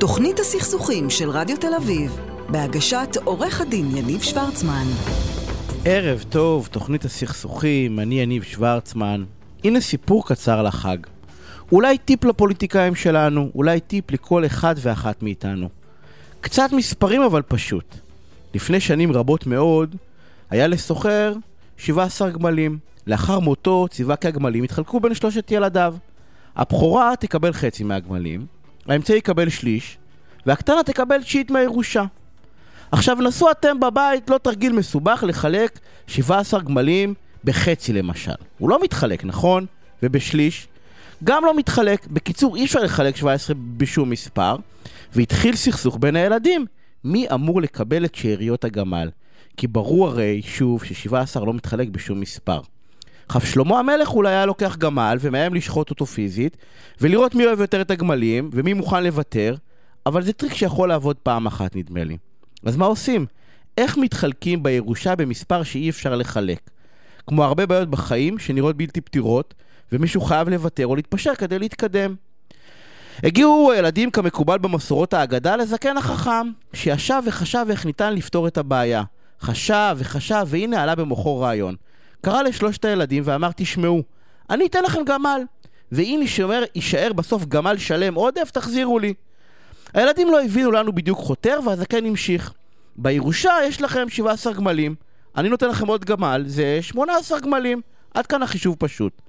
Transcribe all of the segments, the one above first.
תוכנית הסכסוכים של רדיו תל אביב, בהגשת עורך הדין יניב שוורצמן. ערב טוב, תוכנית הסכסוכים, אני יניב שוורצמן. הנה סיפור קצר לחג. אולי טיפ לפוליטיקאים שלנו, אולי טיפ לכל אחד ואחת מאיתנו. קצת מספרים אבל פשוט. לפני שנים רבות מאוד, היה לסוחר 17 גמלים. לאחר מותו ציווה כי הגמלים יתחלקו בין שלושת ילדיו. הבכורה תקבל חצי מהגמלים, האמצעי יקבל שליש, והקטנה תקבל שיעית מהירושה. עכשיו נסו אתם בבית, לא תרגיל מסובך לחלק 17 גמלים בחצי למשל. הוא לא מתחלק, נכון? ובשליש? גם לא מתחלק. בקיצור, אי אפשר לחלק 17 בשום מספר, והתחיל סכסוך בין הילדים. מי אמור לקבל את שאריות הגמל? כי ברור הרי, שוב, ש-17 לא מתחלק בשום מספר. עכשיו, שלמה המלך אולי היה לוקח גמל ומאיים לשחוט אותו פיזית, ולראות מי אוהב יותר את הגמלים, ומי מוכן לוותר, אבל זה טריק שיכול לעבוד פעם אחת, נדמה לי. אז מה עושים? איך מתחלקים בירושה במספר שאי אפשר לחלק? כמו הרבה בעיות בחיים שנראות בלתי פתירות, ומישהו חייב לוותר או להתפשר כדי להתקדם. הגיעו ילדים כמקובל במסורות האגדה לזקן החכם, שישב וחשב איך ניתן לפתור את הבעיה. חשב וחשב, והנה עלה במוחו רעיון. קרא לשלושת הילדים ואמר, תשמעו, אני אתן לכם גמל, ואם יישמר, יישאר בסוף גמל שלם עודף, תחזירו לי. הילדים לא הבינו לנו בדיוק חותר, והזקן המשיך. בירושה יש לכם 17 גמלים, אני נותן לכם עוד גמל, זה 18 גמלים. עד כאן החישוב פשוט.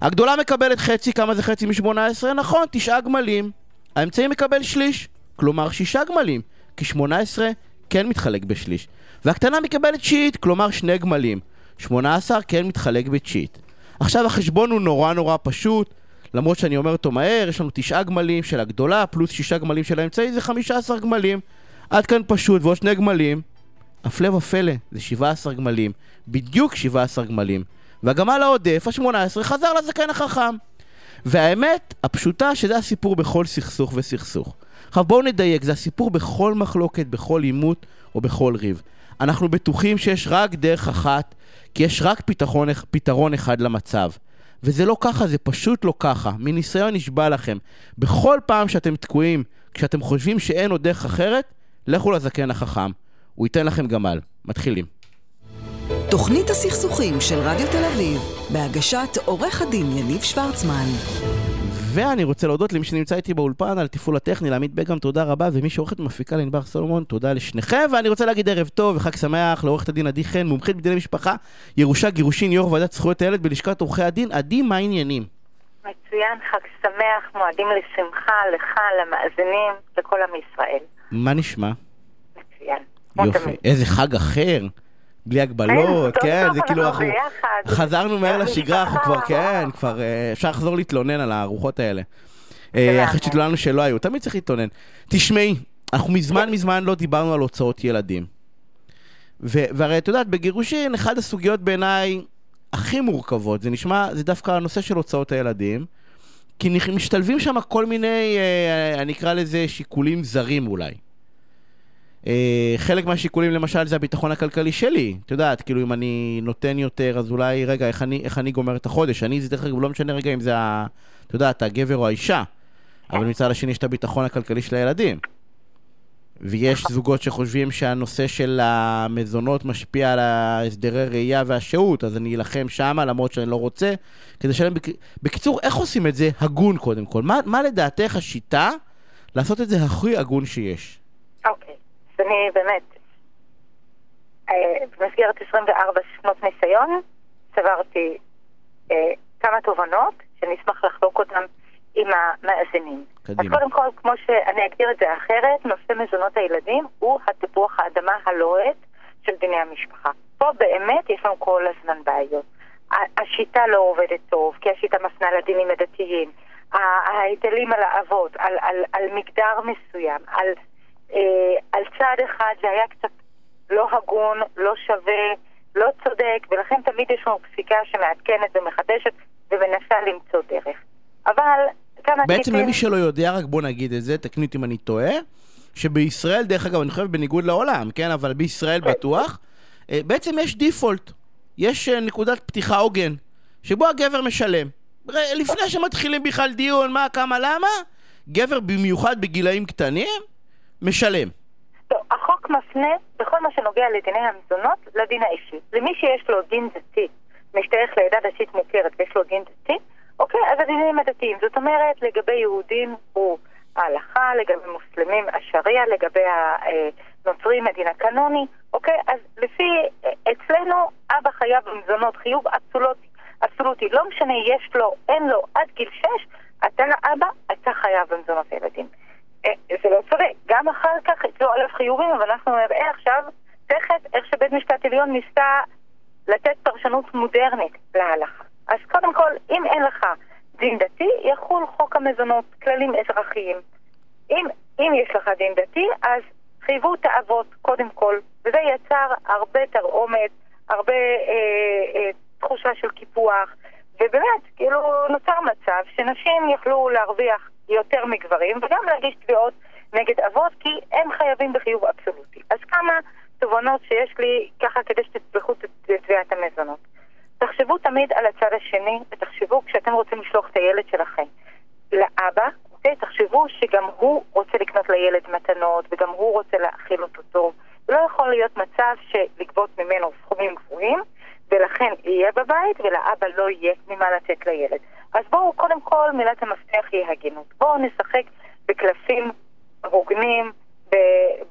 הגדולה מקבלת חצי, כמה זה חצי מ-18? נכון, תשעה גמלים. האמצעי מקבל שליש, כלומר שישה גמלים, כי 18 כן מתחלק בשליש. והקטנה מקבלת שיעית, כלומר שני גמלים. 18 כן מתחלק בתשיעית. עכשיו החשבון הוא נורא נורא פשוט, למרות שאני אומר אותו מהר, יש לנו תשעה גמלים של הגדולה, פלוס שישה גמלים של האמצעי, זה 15 גמלים. עד כאן פשוט, ועוד שני גמלים. הפלא ופלא, זה 17 גמלים. בדיוק 17 גמלים. והגמל העודף, ה-18, חזר לזקן החכם. והאמת הפשוטה שזה הסיפור בכל סכסוך וסכסוך. עכשיו בואו נדייק, זה הסיפור בכל מחלוקת, בכל עימות או בכל ריב. אנחנו בטוחים שיש רק דרך אחת, כי יש רק פתרון, פתרון אחד למצב. וזה לא ככה, זה פשוט לא ככה. מניסיון נשבע לכם. בכל פעם שאתם תקועים, כשאתם חושבים שאין עוד דרך אחרת, לכו לזקן החכם. הוא ייתן לכם גמל. מתחילים. תוכנית הסכסוכים של רדיו תל אביב, בהגשת עורך הדין יניב שוורצמן. ואני רוצה להודות למי שנמצא איתי באולפן על תפעול הטכני, לעמית בגם, תודה רבה, ומי שעורכת ומפיקה לענבר סולומון, תודה לשניכם, ואני רוצה להגיד ערב טוב וחג שמח לעורכת הדין עדי חן, מומחית בדיני משפחה, ירושה, גירושין, יו"ר ועדת זכויות הילד בלשכת עורכי הדין. עדי, מה העניינים? מצוין, חג שמח, מועדים לשמחה, לך, למאזינים, לכל עם ישראל. מה נשמע? מצוין. יופי. איזה חג אחר. בלי הגבלות, כן, זה כאילו אנחנו חזרנו מהר לשגרה, אנחנו כבר, כן, כבר אה, אפשר לחזור להתלונן על הארוחות האלה. אה, אחרי שהתלוננו שלא היו, תמיד צריך להתלונן. תשמעי, אנחנו מזמן כן. מזמן לא דיברנו על הוצאות ילדים. והרי את יודעת, בגירושין, אחת הסוגיות בעיניי הכי מורכבות, זה נשמע, זה דווקא הנושא של הוצאות הילדים. כי משתלבים שם כל מיני, אה, אני אקרא לזה שיקולים זרים אולי. אה, חלק מהשיקולים למשל זה הביטחון הכלכלי שלי. את יודעת, כאילו אם אני נותן יותר, אז אולי, רגע, איך אני, איך אני גומר את החודש? אני, זה דרך אגב, לא משנה רגע אם זה, ה, את יודעת, הגבר או האישה, אבל מצד השני יש את הביטחון הכלכלי של הילדים. ויש זוגות שחושבים שהנושא של המזונות משפיע על ההסדרי ראייה והשהות, אז אני אלחם שמה למרות שאני לא רוצה, כדי לשלם... בק... בקיצור, איך עושים את זה הגון קודם כל? מה, מה לדעתך השיטה לעשות את זה הכי הגון שיש? אני באמת, אה, במסגרת 24 שנות ניסיון, צברתי אה, כמה תובנות שאני אשמח לחלוק אותן עם המאזינים. קדימה. אז קודם כל, כמו שאני אגדיר את זה אחרת, נושא מזונות הילדים הוא התפוח האדמה הלוהט של דיני המשפחה. פה באמת יש לנו כל הזמן בעיות. השיטה לא עובדת טוב, כי השיטה מפנה לדינים הדתיים. ההיטלים על האבות, על, על, על מגדר מסוים, על על צד אחד זה היה קצת לא הגון, לא שווה, לא צודק, ולכן תמיד יש לנו פסיקה שמעדכנת ומחדשת ומנסה למצוא דרך. אבל כמה בעצם. למי שלא יודע, רק בוא נגיד את זה, תקני אותי אם אני טועה, שבישראל, דרך אגב, אני חושב בניגוד לעולם, כן? אבל בישראל כן. בטוח, אה, בעצם יש דיפולט, יש אה, נקודת פתיחה עוגן, שבו הגבר משלם. לפני שמתחילים בכלל דיון, מה, כמה, למה, גבר במיוחד בגילאים קטנים, משלם. טוב, החוק מפנה בכל מה שנוגע לדיני המזונות לדין האישי. למי שיש לו דין דתי, משתייך לעדה דתית מוכרת ויש לו דין דתי, אוקיי, אז הדינים הדתיים. זאת אומרת, לגבי יהודים הוא ההלכה, לגבי מוסלמים השריעה, לגבי הנוצרים הדין הקנוני, אוקיי? אז לפי, אצלנו אבא חייב במזונות חיוב אבסולוטי, אבסולוטי. לא משנה, יש לו, אין לו, עד גיל 6, אתה אבא, אתה חייב במזונות הילדים. אה, זה לא צודק. גם אחר כך אצלו אלף חיובים, אבל אנחנו נראה עכשיו, תכף, איך שבית משפט עליון ניסה לתת פרשנות מודרנית להלכה. אז קודם כל, אם אין לך דין דתי, יחול חוק המזונות, כללים אזרחיים. אם, אם יש לך דין דתי, אז חייבו את האבות קודם כל, וזה יצר הרבה תרעומת, הרבה אה, אה, תחושה של קיפוח, ובאמת, כאילו, נוצר מצב שנשים יכלו להרוויח יותר מגברים, וגם להגיש תביעות נגד אבות, כי הם חייבים בחיוב אבסולוטי. אז כמה תובנות שיש לי ככה כדי שתצלחו את תביעת המזונות. תחשבו תמיד על הצד השני, ותחשבו כשאתם רוצים לשלוח את הילד שלכם לאבא, אוקיי? תחשבו שגם הוא רוצה לקנות לילד מתנות, וגם הוא רוצה להאכיל אותו טוב. לא יכול להיות מצב שלגבות ממנו סכומים גבוהים, ולכן יהיה בבית, ולאבא לא יהיה ממה לתת לילד. אז בואו, קודם כל, מילת המפתח היא הגינות. בואו נשחק בקלפים הוגנים,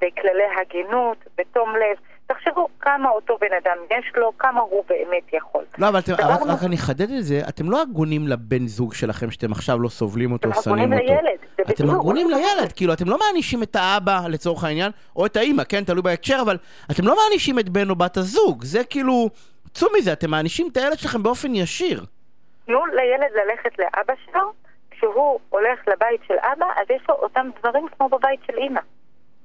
בכללי הגינות, בתום לב. תחשבו כמה אותו בן אדם יש לו, כמה הוא באמת יכול. לא, אבל אתם, רק, רק אני אחדד את זה, אתם לא הגונים לבן זוג שלכם שאתם עכשיו לא סובלים אותו, שונאים אותו. לילד. אתם הגונים לילד, כאילו, אתם לא מענישים את האבא לצורך העניין, או את האימא, כן, תלוי בהקשר, אבל אתם לא מענישים את בן או בת הזוג, זה כאילו, צאו מזה, אתם מענישים את הילד שלכם באופן ישיר. תנו לילד ללכת לאבא שלו, כשהוא הולך לבית של אבא, אז יש לו אותם דברים כמו בבית של אימא.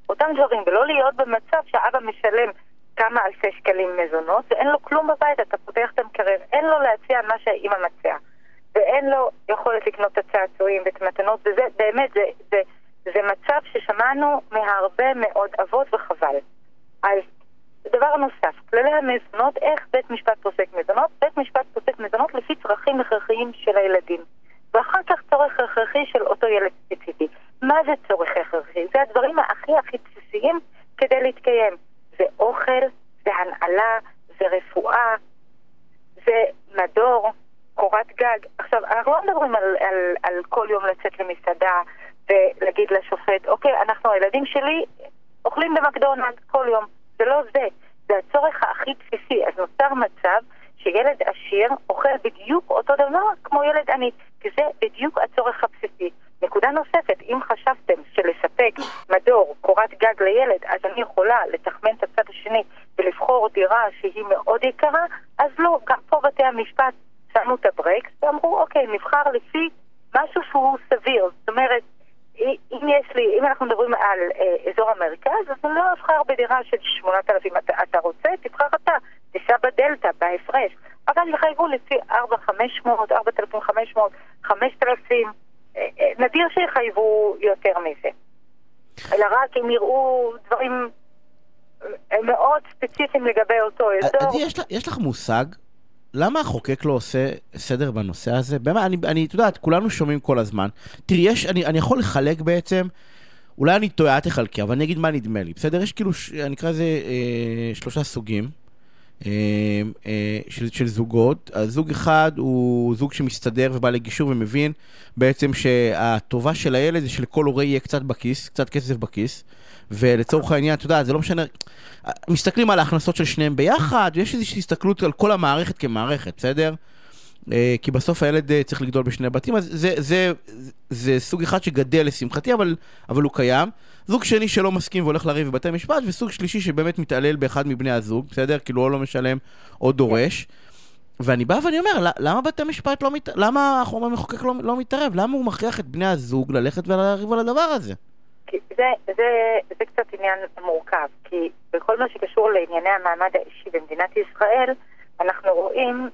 אותם דברים, ולא להיות במצב שהאבא משלם כמה אלפי שקלים מזונות, ואין לו כלום בבית, אתה פותח את המקרר, אין לו להציע מה שהאימא מציעה. ואין לו יכולת לקנות את הצעצועים ואת המתנות, וזה באמת, זה, זה, זה מצב ששמענו מהרבה מאוד אבות וחבל. אז דבר נוסף, כללי המזונות, איך בית משפט פוסק מזונות? בית משפט פוסק מזונות לפי צרכים הכרחיים של הילדים. ואחר כך צורך הכרחי של אותו ילד ספציפי. מה זה צורך הכרחי? זה הדברים הכי הכי בסיסיים כדי להתקיים. זה אוכל, זה הנעלה, זה רפואה, זה מדור, קורת גג. עכשיו, אנחנו לא מדברים על, על, על כל יום לצאת למסעדה ולהגיד לשופט, אוקיי, אנחנו, הילדים שלי אוכלים במקדונלד כל יום. זה לא זה, זה הצורך הכי בסיסי. אז נוצר מצב שילד עשיר אוכל בדיוק אותו דבר כמו ילד עני, כי זה בדיוק הצורך הבסיסי. נקודה נוספת, אם חשבתם שלספק מדור, קורת גג לילד, אז אני יכולה לתחמן את הצד השני ולבחור דירה שהיא מאוד יקרה, אז לא, גם פה בתי המשפט שמו את הברקס ואמרו, אוקיי, נבחר לפי משהו שהוא סביר. זאת אומרת, אם יש לי, אם אנחנו מדברים על אה, אזור המרכז, אז אני לא אבחר בדירה של 8,000. אתה, אתה רוצה? תבחר אתה. תיסע בדלתא, בהפרש. אבל יחייבו לפי 4,500, 4,500, 5,000. נדיר שיחייבו יותר מזה. אלא רק אם יראו דברים אה, מאוד ספציפיים לגבי אותו אזור. עדי, יש, יש לך מושג למה החוקק לא עושה סדר בנושא הזה? באמת, אני, אני, את יודעת, כולנו שומעים כל הזמן. תראי, יש, אני, אני יכול לחלק בעצם, אולי אני טועה, את תחלקי, אבל אני אגיד מה נדמה לי. בסדר? יש כאילו, אני אקרא לזה אה, שלושה סוגים של, של זוגות. הזוג אחד הוא זוג שמסתדר ובא לגישור ומבין בעצם שהטובה של הילד זה שלכל הורה יהיה קצת בכיס, קצת כסף בכיס. ולצורך העניין, אתה יודע, זה לא משנה, מסתכלים על ההכנסות של שניהם ביחד, ויש איזושהי הסתכלות על כל המערכת כמערכת, בסדר? אה, כי בסוף הילד אה, צריך לגדול בשני בתים, אז זה, זה, זה, זה סוג אחד שגדל לשמחתי, אבל, אבל הוא קיים. זוג שני שלא מסכים והולך לריב בבתי משפט, וסוג שלישי שבאמת מתעלל באחד מבני הזוג, בסדר? כאילו או לא משלם או דורש. ואני בא ואני אומר, למה בתי משפט לא מת... למה המחוקק לא, לא מתערב? למה הוא מכריח את בני הזוג ללכת ולריב על הדבר הזה? זה, זה, זה קצת עניין מורכב, כי בכל מה שקשור לענייני המעמד האישי במדינת ישראל, אנחנו רואים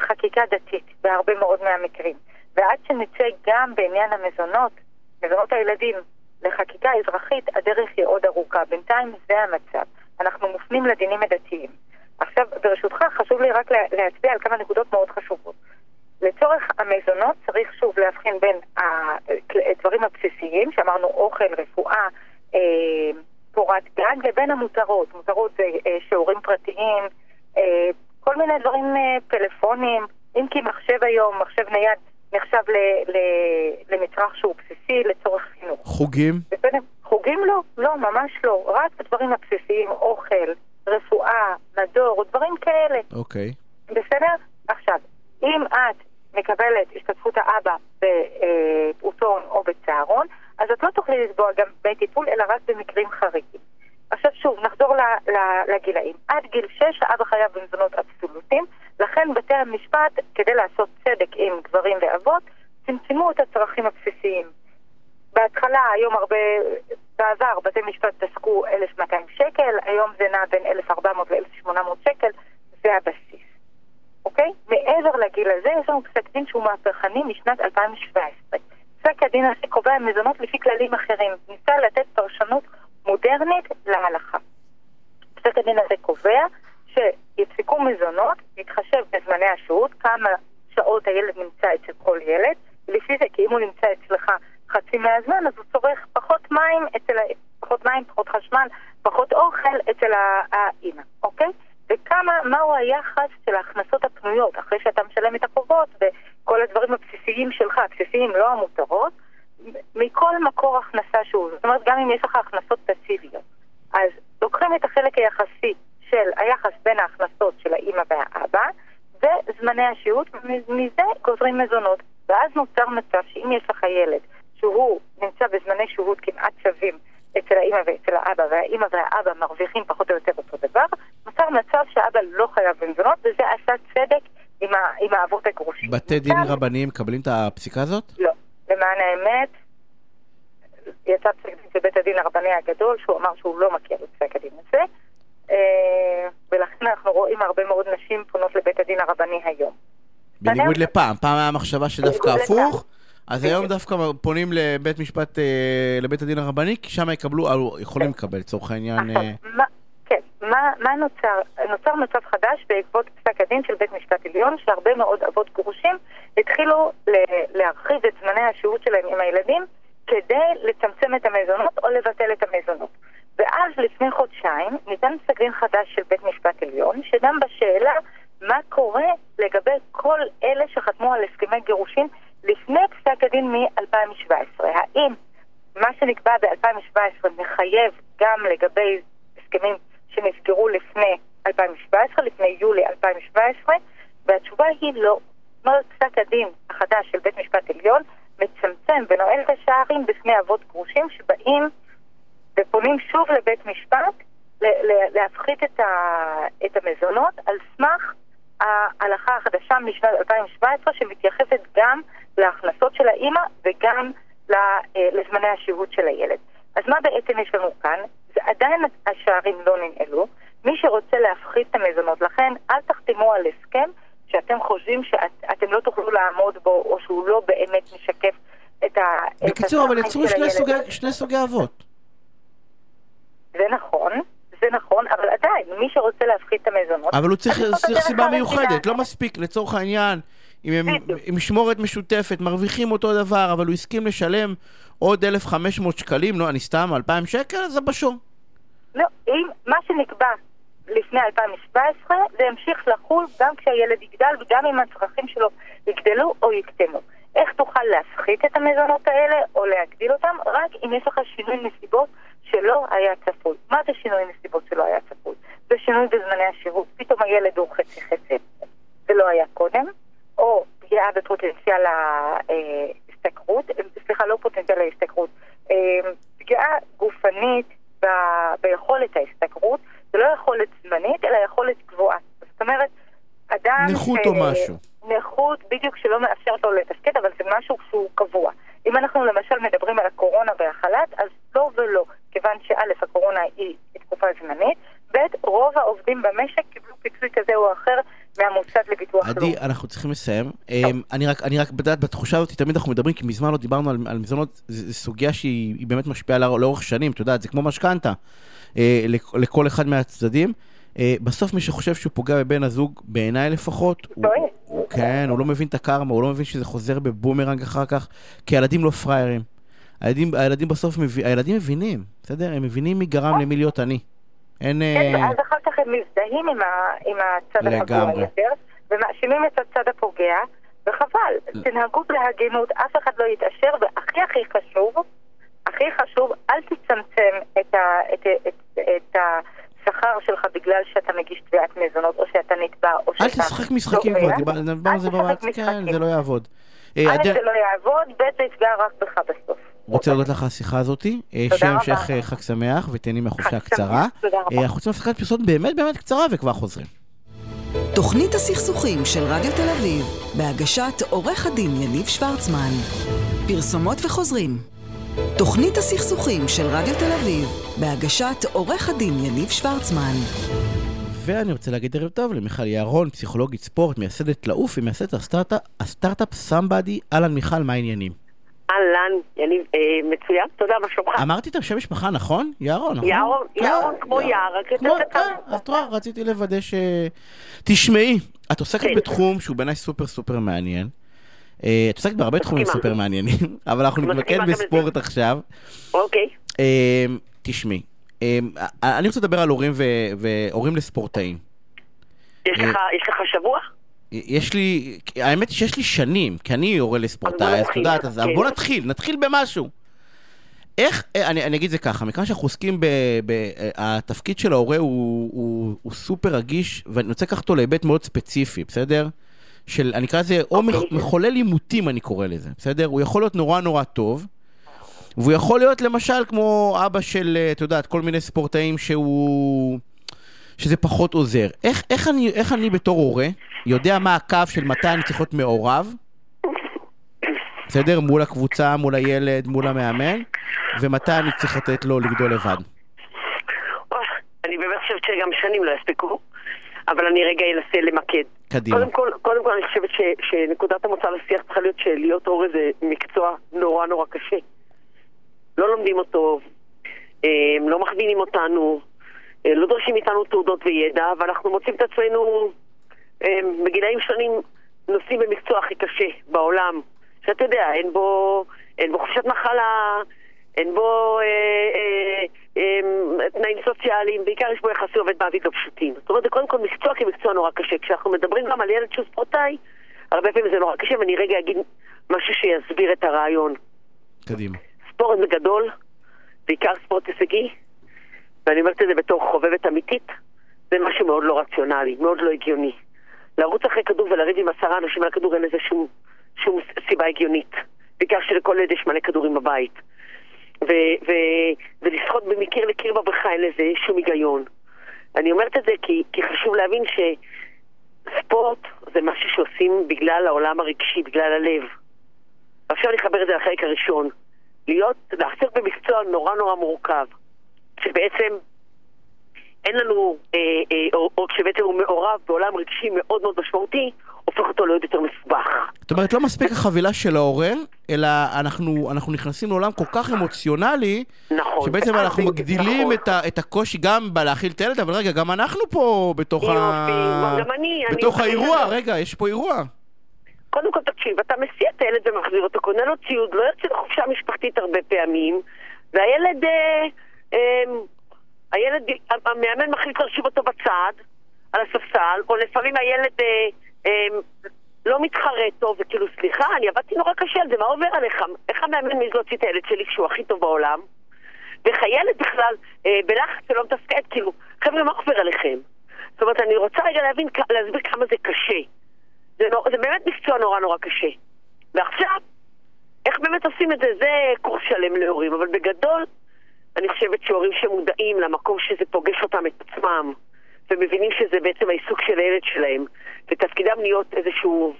חקיקה דתית בהרבה מאוד מהמקרים. ועד שנצא גם בעניין המזונות, מזונות הילדים, לחקיקה אזרחית, הדרך היא עוד ארוכה. בינתיים זה המצב. אנחנו מופנים לדינים הדתיים. עכשיו, ברשותך, חשוב לי רק להצביע על כמה נקודות מאוד חשובות. לצורך המזונות צריך שוב להבחין בין הדברים הבסיסיים, שאמרנו אוכל, רפואה, אה, קורת גג, לבין המותרות. מותרות זה אה, שיעורים פרטיים, אה, כל מיני דברים, אה, פלאפונים, אם כי מחשב היום, מחשב נייד, נחשב ל, ל, למצרך שהוא בסיסי לצורך חינוך. חוגים? בסדר? חוגים לא, לא, ממש לא. רק הדברים הבסיסיים, אוכל, רפואה, מדור, דברים כאלה. אוקיי. בסדר? עכשיו, אם את מקבלת השתתפות האבא בפעוטון או בצהרון, אז את לא תוכלי לתבוע גם דמי טיפול, אלא רק במקרים חריגים. עכשיו שוב, נחזור לגילאים. עד גיל 6 האבא חייב במזונות אבסולוטיים, לכן בתי המשפט, כדי לעשות צדק עם גברים ואבות, צמצמו את הצרכים הבסיסיים. בהתחלה, היום הרבה, בעבר בתי משפט פסקו 1,200 שקל, היום זה נע בין 1,400 ל-1,800 שקל, זה הבסיס. אוקיי? מעבר לגיל הזה יש לנו פסק דין שהוא מהפכני משנת 2017. פסק הדין הזה קובע מזונות לפי כללים אחרים. ניסה לתת פרשנות מודרנית להלכה. פסק הדין הזה קובע שיפסקו מזונות, להתחשב בזמני השהות, כמה שעות הילד נמצא אצל כל ילד, לפי זה, כי אם הוא נמצא אצלך חצי מהזמן, אז הוא צורך פחות מים אצל, פחות מים, פחות חשמל, פחות אוכל אצל האימא, אוקיי? וכמה, מהו היחס של ההכנסות הפנויות, אחרי שאתה משלם את החובות וכל הדברים הבסיסיים שלך, הבסיסיים לא המותרות, מכל מקור הכנסה שהוא. זאת אומרת, גם אם יש לך הכנסות פסיביות. אז לוקחים את החלק היחסי של היחס בין ההכנסות של האימא והאבא, וזמני השהות, ומזה גוזרים מזונות. ואז נוצר מצב שאם יש לך ילד שהוא נמצא בזמני שהות כמעט שווים אצל האימא ואצל האבא, והאימא והאבא מרוויחים פחות או יותר אותו דבר, נוצר מצב שהאבא לא חייב במזונות, וזה עשה צדק עם, ה, עם האבות הגרושים. בתי דין רבניים מקבלים את הפסיקה הזאת? לא. למען האמת, יצא פסק דין של בית הדין הרבני הגדול, שהוא אמר שהוא לא מכיר את פסק הדין הזה, אה, ולכן אנחנו רואים הרבה מאוד נשים פונות לבית הדין הרבני היום. בניגוד לפעם, פעם היה מחשבה שדווקא הפוך. אז היום דווקא פונים לבית משפט, אה, לבית הדין הרבני, כי שם יקבלו, אה, יכולים כן. לקבל, לצורך העניין. כן, מה נוצר? נוצר מצב חדש בעקבות פסק הדין של בית משפט עליון, שהרבה מאוד אבות גרושים התחילו להרחיב את זמני השהות שלהם עם הילדים כדי לצמצם את המזונות או לבטל את המזונות. ואז לפני חודשיים ניתן פסק דין חדש של בית משפט עליון, שגם בשאלה מה קורה לגבי כל אלה שחתמו על הסכמי גירושין לפני פסק הדין מ-2017. האם מה שנקבע ב-2017 מחייב גם לגבי הסכמים שנסגרו לפני 2017, לפני יולי 2017? והתשובה היא לא. זאת אומרת, פסק הדין החדש של בית משפט עליון מצמצם ונועל את השערים בפני אבות גרושים שבאים ופונים שוב לבית משפט להפחית את, את המזונות על סמך ההלכה החדשה משנת 2017 שמתייחסת גם להכנסות של האימא וגם אה, לזמני השהות של הילד. אז מה בעצם יש לנו כאן? זה עדיין השערים לא ננעלו. מי שרוצה להפחית את המזונות, לכן אל תחתמו על הסכם שאתם חושבים שאתם לא תוכלו לעמוד בו או שהוא לא באמת משקף את ה... בקיצור, אבל יצרו שני סוגי, שני סוגי אבות. זה נכון. זה נכון, אבל עדיין, מי שרוצה להפחית את המזונות... אבל הוא צריך, צריך סיבה מיוחדת, לא מספיק, לצורך העניין, אם הם עם משמורת משותפת, מרוויחים אותו דבר, אבל הוא הסכים לשלם עוד 1,500 שקלים, לא, אני סתם, 2,000 שקל, זה בשום. לא, אם מה שנקבע לפני 2017, זה ימשיך לחול גם כשהילד יגדל וגם אם הצרכים שלו יגדלו או יקטנו. איך תוכל להפחית את המזונות האלה או להגדיל אותם? רק אם יש לך שינוי נסיבות שלא היה צפוי. מה זה שינוי נסיבות שלא היה צפוי? זה שינוי בזמני השירות. פתאום הילד הוא חצי חצי, זה לא היה קודם, או פגיעה בפוטנציאל ההשתכרות, סליחה, לא פוטנציאל ההשתכרות, אה, פגיעה גופנית ב, ביכולת ההשתכרות, זה לא יכולת זמנית, אלא יכולת גבוהה. זאת אומרת, אדם... נכות ש... או משהו. נכות בדיוק שלא מאפשרת לו לתפקד, אבל זה משהו שהוא קבוע. אם אנחנו למשל מדברים על הקורונה והחל"ת, אז לא ולא, כיוון שא', הקורונה היא תקופה זמנית, ב', רוב העובדים במשק קיבלו פיצוי כזה או אחר מהמוסד לביטוח לאומי. עדי, אנחנו צריכים לסיים. אמ, אני רק, אני רק בדעת, בתחושה הזאת, תמיד אנחנו מדברים, כי מזמן לא דיברנו על, על מזונות, זו סוגיה שהיא באמת משפיעה לאורך שנים, את יודעת, זה כמו משכנתה אה, לכל אחד מהצדדים. אה, בסוף מי שחושב שהוא פוגע בבן הזוג, בעיניי לפחות, הוא, כן, הוא לא מבין את הקרמה, הוא לא מבין שזה חוזר בבומרנג אחר כך, כי הילדים לא פראיירים. הילדים, הילדים בסוף, מב... הילדים מבינים, בסדר? הם מבינים מי גרם למי להיות עני. אין... כן, אה, ואז אחר כך הם מזדהים עם, ה, עם הצד הפגוע. יותר, ומאשימים את הצד הפוגע, וחבל, תנהגו בהגינות, אף אחד לא יתעשר, והכי הכי חשוב, הכי חשוב, אל תצמצם את, ה, את, את, את השכר שלך בגלל שאתה מגיש תביעת מזונות, או שאתה נתבע, או שאתה... אל תשחק משחקים כבר, דיברנו על זה בוואטס, כן. זה לא יעבוד. אה, א', זה לא יעבוד, ב', זה יפגע רק בך בסוף. רוצה להודות לך על השיחה הזאתי, אה, תודה שיהיה רבה. המשך אה, חג שמח ותהני מהחופשה הקצרה. תודה רבה. אה, אנחנו רוצים הפסקת פרסומת באמת באמת קצרה וכבר חוזרים. תוכנית הסכסוכים של רדיו תל אביב, בהגשת עורך הדין יניב שוורצמן. פרסומות וחוזרים. תוכנית הסכסוכים של רדיו תל אביב, בהגשת עורך הדין יניב שוורצמן. ואני רוצה להגיד ערב טוב למיכל יערון, פסיכולוגית ספורט, מייסדת לעוף, היא מייסדת הסטארט- הסטארט-אפ סמבדי. אהלן מיכל, מה העניינים? אהלן, יניב, אה, מצוין, תודה, מה שלומך? אמרתי את השם משפחה נכון? יערון, נכון? יערון, כן, יערון כמו יער, רק אז את רואה, רציתי לוודא ש... תשמעי, את עוסקת כן. בתחום שהוא בעיניי סופר סופר מעניין. אה, את עוסקת בהרבה תחומים. סופר מעניינים, אבל אנחנו נתמקד. בספורט עכשיו. אוקיי, אה, תשמעי, אה, אני רוצה לדבר על הורים לספורטאים. אה, יש לך שבוע? יש לי, האמת היא שיש לי שנים, כי אני בוא לספורטאי, אז את יודעת, אז כן. בוא נתחיל, נתחיל במשהו. איך, אה, אני, אני אגיד את זה ככה, מכיוון שאנחנו עוסקים ב... ב אה, התפקיד של ההורה הוא, הוא, הוא סופר רגיש, ואני רוצה לקחת אותו להיבט מאוד ספציפי, בסדר? של, אני אקרא לזה, או אוקיי. מח- מחולל עימותים, אני קורא לזה, בסדר? הוא יכול להיות נורא נורא טוב, והוא יכול להיות למשל כמו אבא של, אה, את יודעת, כל מיני ספורטאים שהוא... שזה פחות עוזר. איך, איך, אני, איך אני בתור הורה יודע מה הקו של מתי אני צריך להיות מעורב, בסדר? מול הקבוצה, מול הילד, מול המאמן, ומתי אני צריך לתת לו לגדול לבד. אני באמת חושבת שגם שנים לא יספיקו, אבל אני רגע אנסה למקד. קדימה. קודם כל, קודם כל אני חושבת ש, שנקודת המוצא לשיח צריכה להיות שלהיות הורה זה מקצוע נורא נורא קשה. לא לומדים אותו, אה, לא מכווינים אותנו, לא דורשים מאיתנו תעודות וידע, ואנחנו מוצאים את עצמנו אה, בגילאים שונים נושאים במקצוע הכי קשה בעולם. שאתה יודע, אין בו, אין בו חופשת מחלה, אין בו אה, אה, אה, תנאים סוציאליים, בעיקר יש בו יחסי עובד מעביד לא פשוטים. זאת אומרת, זה קודם כל מקצוע כמקצוע נורא קשה. כשאנחנו מדברים גם על ילד שהוא ספורטאי, הרבה פעמים זה נורא קשה, ואני רגע אגיד משהו שיסביר את הרעיון. קדימה. ספורט בגדול, בעיקר ספורט הישגי, ואני אומרת את זה בתור חובבת אמיתית, זה משהו מאוד לא רציונלי, מאוד לא הגיוני. לרוץ אחרי כדור ולריב עם עשרה אנשים על הכדור אין לזה שום, שום סיבה הגיונית. בעיקר שלכל ילד יש מלא כדורים בבית. ו- ו- ולשחות במקיר לקיר בבריכה אין לזה שום היגיון. אני אומרת את זה כי, כי חשוב להבין שספורט זה משהו שעושים בגלל העולם הרגשי, בגלל הלב. עכשיו אני אחבר את זה לחלק הראשון. להיות, לעסוק במקצוע נורא נורא מורכב, שבעצם אין לנו, אה, אה, או, או כשבעצם הוא מעורב בעולם רגשי מאוד מאוד משמעותי, הופך אותו לעוד יותר מסובך. זאת אומרת, לא מספיק החבילה של ההורה, אלא אנחנו, אנחנו נכנסים לעולם כל כך אמוציונלי, נכון. שבעצם אה, אנחנו זה- מגדילים נכון. את, ה, את הקושי גם בלהאכיל את הילד, אבל רגע, גם אנחנו פה בתוך, ה... יופי, גם אני, אני- בתוך אני- האירוע, רגע, יש פה אירוע. קודם כל תקשיב, אתה מסיע את הילד ומחזיר אותו, קונה לו ציוד, לא יוצא לחופשה משפחתית הרבה פעמים, והילד, אה, הילד, המאמן מחליט להושיב אותו בצד, על הספסל, או לפעמים הילד אה, אה, לא מתחרט טוב, וכאילו, סליחה, אני עבדתי נורא קשה על זה, מה עובר עליך? איך המאמן מעז להוציא את הילד שלי כשהוא הכי טוב בעולם? ואיך הילד בכלל אה, בלחץ ולא מתפקד, כאילו, חבר'ה, מה עובר עליכם? זאת אומרת, אני רוצה רגע להבין, להסביר כמה זה קשה. זה, נור, זה באמת מקצוע נורא נורא קשה. ועכשיו, איך באמת עושים את זה? זה קורס שלם להורים, אבל בגדול, אני חושבת שהורים שמודעים למקום שזה פוגש אותם את עצמם, ומבינים שזה בעצם העיסוק של הילד שלהם, ותפקידם להיות איזשהו,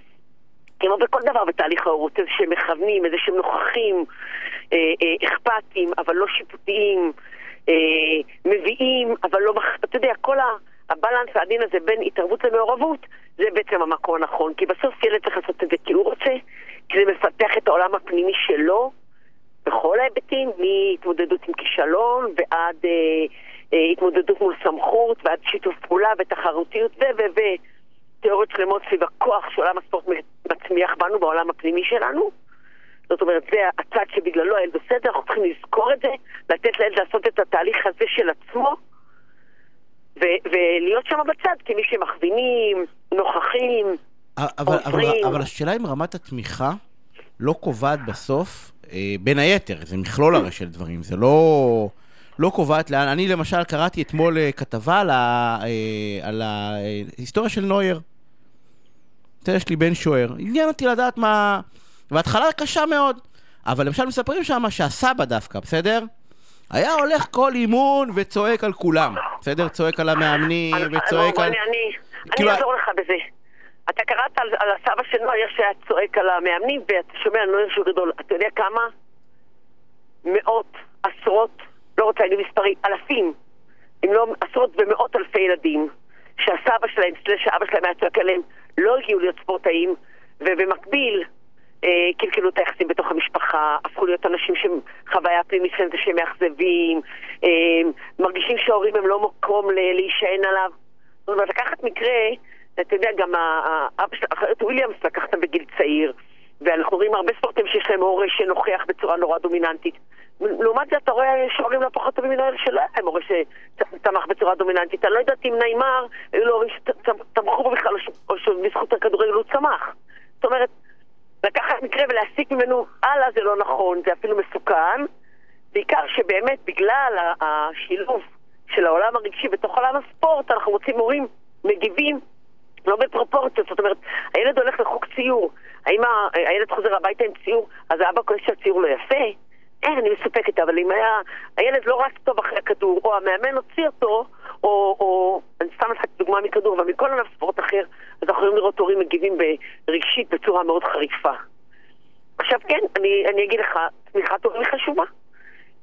כמו בכל דבר בתהליך ההורות, איזה שהם מכוונים, איזה שהם נוכחים, אה, אה, אכפתיים, אבל לא שיפוטיים, אה, מביאים, אבל לא, אתה יודע, כל ה... הבלנס העדין הזה בין התערבות למעורבות, זה בעצם המקום הנכון. כי בסוף ילד צריך לעשות את זה כי הוא רוצה, כי זה מפתח את העולם הפנימי שלו, בכל ההיבטים, מהתמודדות עם כישלון ועד אה, התמודדות מול סמכות ועד שיתוף פעולה ותחרותיות ו... ו... ו... תיאוריות שלמות סביב הכוח שעולם הספורט מצמיח בנו בעולם הפנימי שלנו. זאת אומרת, זה הצד שבגללו הילד בסדר, אנחנו צריכים לזכור את זה, לתת לילד לעשות את התהליך הזה של עצמו, ו- ולהיות שם בצד כמי שמכווינים, נוכחים, אבל, אבל, אבל השאלה אם רמת התמיכה לא קובעת בסוף, אה, בין היתר, זה מכלול הרי של דברים, זה לא... לא קובעת לאן. אני למשל קראתי אתמול אה, כתבה על, ה, אה, על ההיסטוריה של נויר. יש לי בן שוער. עניין אותי לדעת מה... בהתחלה קשה מאוד. אבל למשל מספרים שם שהסבא דווקא, בסדר? היה הולך כל אימון וצועק על כולם. בסדר? צועק על המאמנים וצועק על... אני כאילו, אעזור לך בזה. אתה קראת על, על הסבא של נויר שהיה צועק על המאמנים ואתה שומע על נויר שהוא גדול. אתה יודע כמה? מאות, עשרות, לא רוצה להגיד מספרים, אלפים, אם לא עשרות ומאות אלפי ילדים, שהסבא שלהם, סלש האבא שלהם היה צועק עליהם, לא הגיעו להיות ספורטאים, ובמקביל אה, קלקלו את היחסים בתוך המשפחה, הפכו להיות אנשים שחוויה פנימית שלהם זה שהם מאכזבים, אה, מרגישים שההורים הם לא מקום להישען עליו. זאת אומרת, לקחת מקרה, אתה יודע, גם האבא של אחרת וויליאמס לקח אותם בגיל צעיר, ואנחנו רואים הרבה ספורטים שיש להם הורה שנוכח בצורה נורא דומיננטית. לעומת זה אתה רואה שהורים לא פחות טובים מנהל שלא היה להם הורה שתמך בצורה דומיננטית. אני לא יודעת אם נעימר, היו לו הורים שתמכו בו בכלל, או שבזכות הכדורגל הוא צמח. זאת אומרת, לקחת מקרה ולהסיק ממנו הלאה זה לא נכון, זה אפילו מסוכן. בעיקר שבאמת בגלל השילוב של העולם הרגשי בתוך עולם הספורט, אנחנו מוצאים הורים מגיבים לא בפרופורציות. זאת אומרת, הילד הולך לחוג ציור, האם הילד חוזר הביתה עם ציור, אז האבא כועס שהציור לא יפה? אין, אני מסופקת, אבל אם היה, הילד לא רץ טוב אחרי הכדור, או המאמן הוציא אותו, או, או אני סתם לך דוגמה מכדור, אבל מכל ענף ספורט אחר, אז אנחנו יכולים לראות הורים מגיבים רגשית בצורה מאוד חריפה. עכשיו כן, אני, אני אגיד לך, תמיכת הורים היא חשובה.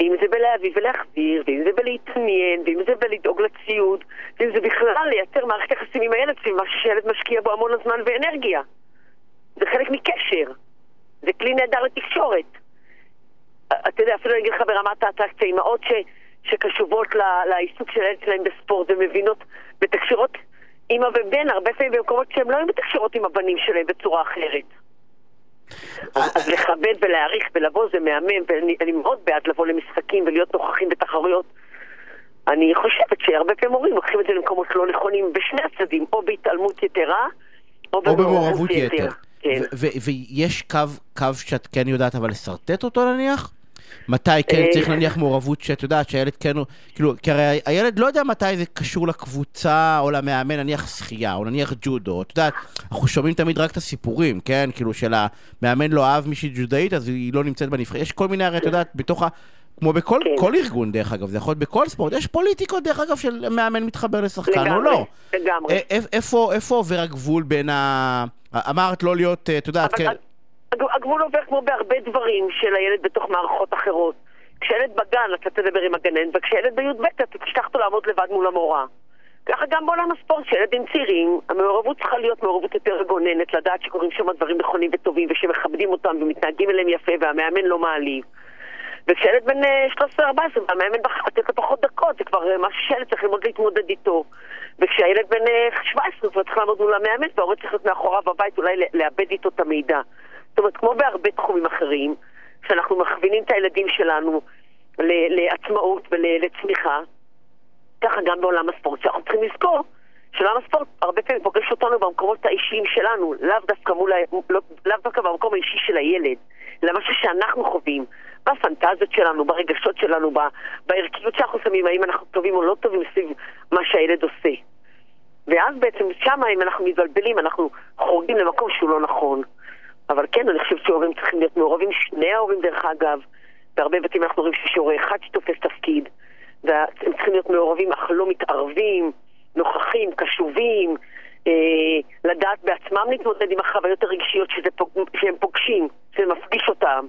אם זה בלהביא ולהחזיר, ואם זה בלהתעניין, ואם זה בלדאוג לציוד, ואם זה בכלל לייצר מערכת יחסים עם הילד סביב משהו שילד משקיע בו המון הזמן ואנרגיה. זה חלק מקשר. זה כלי נהדר לתקשורת. אתה יודע, אפילו אני אגיד לך ברמת האטרקציה, אימהות ש, שקשובות לעיסוק של הילד שלהם בספורט ומבינות, בתקשרות אימא ובן, הרבה פעמים במקומות שהם לא היו בתקשרות עם הבנים שלהם בצורה אחרת. אז לכבד ולהעריך ולבוא זה מהמם, ואני מאוד בעד לבוא למשחקים ולהיות נוכחים בתחרויות. אני חושבת שהרבה פעמים הורים לוקחים את זה למקומות לא נכונים בשני הצדדים, או בהתעלמות יתרה, או במעורבות יתר. כן. ויש קו שאת כן יודעת אבל לשרטט אותו נניח? מתי כן אה, צריך נניח מעורבות שאת יודעת שהילד כן, כאילו, כי הרי הילד לא יודע מתי זה קשור לקבוצה או למאמן, נניח שחייה או נניח ג'ודו, את יודעת, אנחנו שומעים תמיד רק את הסיפורים, כן? כאילו של המאמן לא אהב מישהי ג'ודאית אז היא לא נמצאת בנבחרת, יש כל מיני, הרי את יודעת, בתוך ה... כמו בכל כן. כל ארגון, דרך אגב, זה יכול להיות בכל ספורט, יש פוליטיקות, דרך אגב, של מאמן מתחבר לשחקן לגמרי, או לא. לגמרי. איפה, איפה עובר הגבול בין ה... אמרת לא להיות, את יודעת, כן... הגבול עובר כמו בהרבה דברים של הילד בתוך מערכות אחרות. כשילד בגן אתה תדבר עם הגנן, וכשילד בי"ב אתה תשלח אותו לעמוד לבד מול המורה. ככה גם בעולם הספורט, שילדים צעירים, המעורבות צריכה להיות מעורבות יותר גוננת, לדעת שקורים שם דברים נכונים וטובים ושמכבדים אותם ומתנהגים אליהם יפה והמאמן לא מעליב. וכשילד בן 13-14 והמאמן בחר לתת לו פחות דקות, זה כבר אה, משהו שילד צריך ללמוד להתמודד איתו. וכשהילד בן 17 אה, הוא כבר צריך לעמוד מול המאמן וההורה צריך להיות מאחוריו בבית אולי לאבד איתו את המידע. זאת אומרת, כמו בהרבה תחומים אחרים, שאנחנו מכווינים את הילדים שלנו לעצמאות ולצמיחה, ככה גם בעולם הספורט, שאנחנו צריכים לזכור שעולם הספורט הרבה פעמים פוגש אותנו במקומות האישיים שלנו, לאו דווקא, מול, לא, לאו דווקא במקום האישי של הילד, אלא משהו שאנחנו חווים, בפנטזיות שלנו, ברגשות שלנו, בערכיות שאנחנו שמים, האם אנחנו טובים או לא טובים סביב מה שהילד עושה. ואז בעצם שם, אם אנחנו מתבלבלים, אנחנו חורגים למקום שהוא לא נכון. אבל כן, אני חושבת שהורים צריכים להיות מעורבים, שני ההורים דרך אגב. בהרבה בתים אנחנו רואים שיש הורה אחד שתופס תפקיד, והם צריכים להיות מעורבים אך לא מתערבים, נוכחים, קשובים, אה, לדעת בעצמם להתמודד עם החוויות הרגשיות שזה. שהם פוגשים, שזה מפגיש אותם.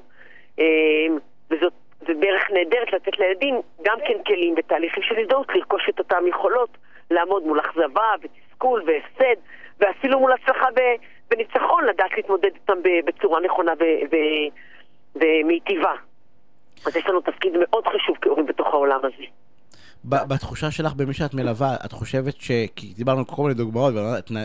אה, וזאת דרך נהדרת לתת לילדים גם כן כלים ותהליכים של הזדהות, לרכוש את אותם יכולות, לעמוד מול אכזבה ותסכול והפסד, ואפילו מול הצלחה ב... בניצחון לדעת להתמודד איתם בצורה נכונה ומיטיבה. אז יש לנו תפקיד מאוד חשוב כהורים בתוך העולם הזה. בתחושה שלך, במי שאת מלווה, את חושבת ש... כי דיברנו על כל מיני דוגמאות,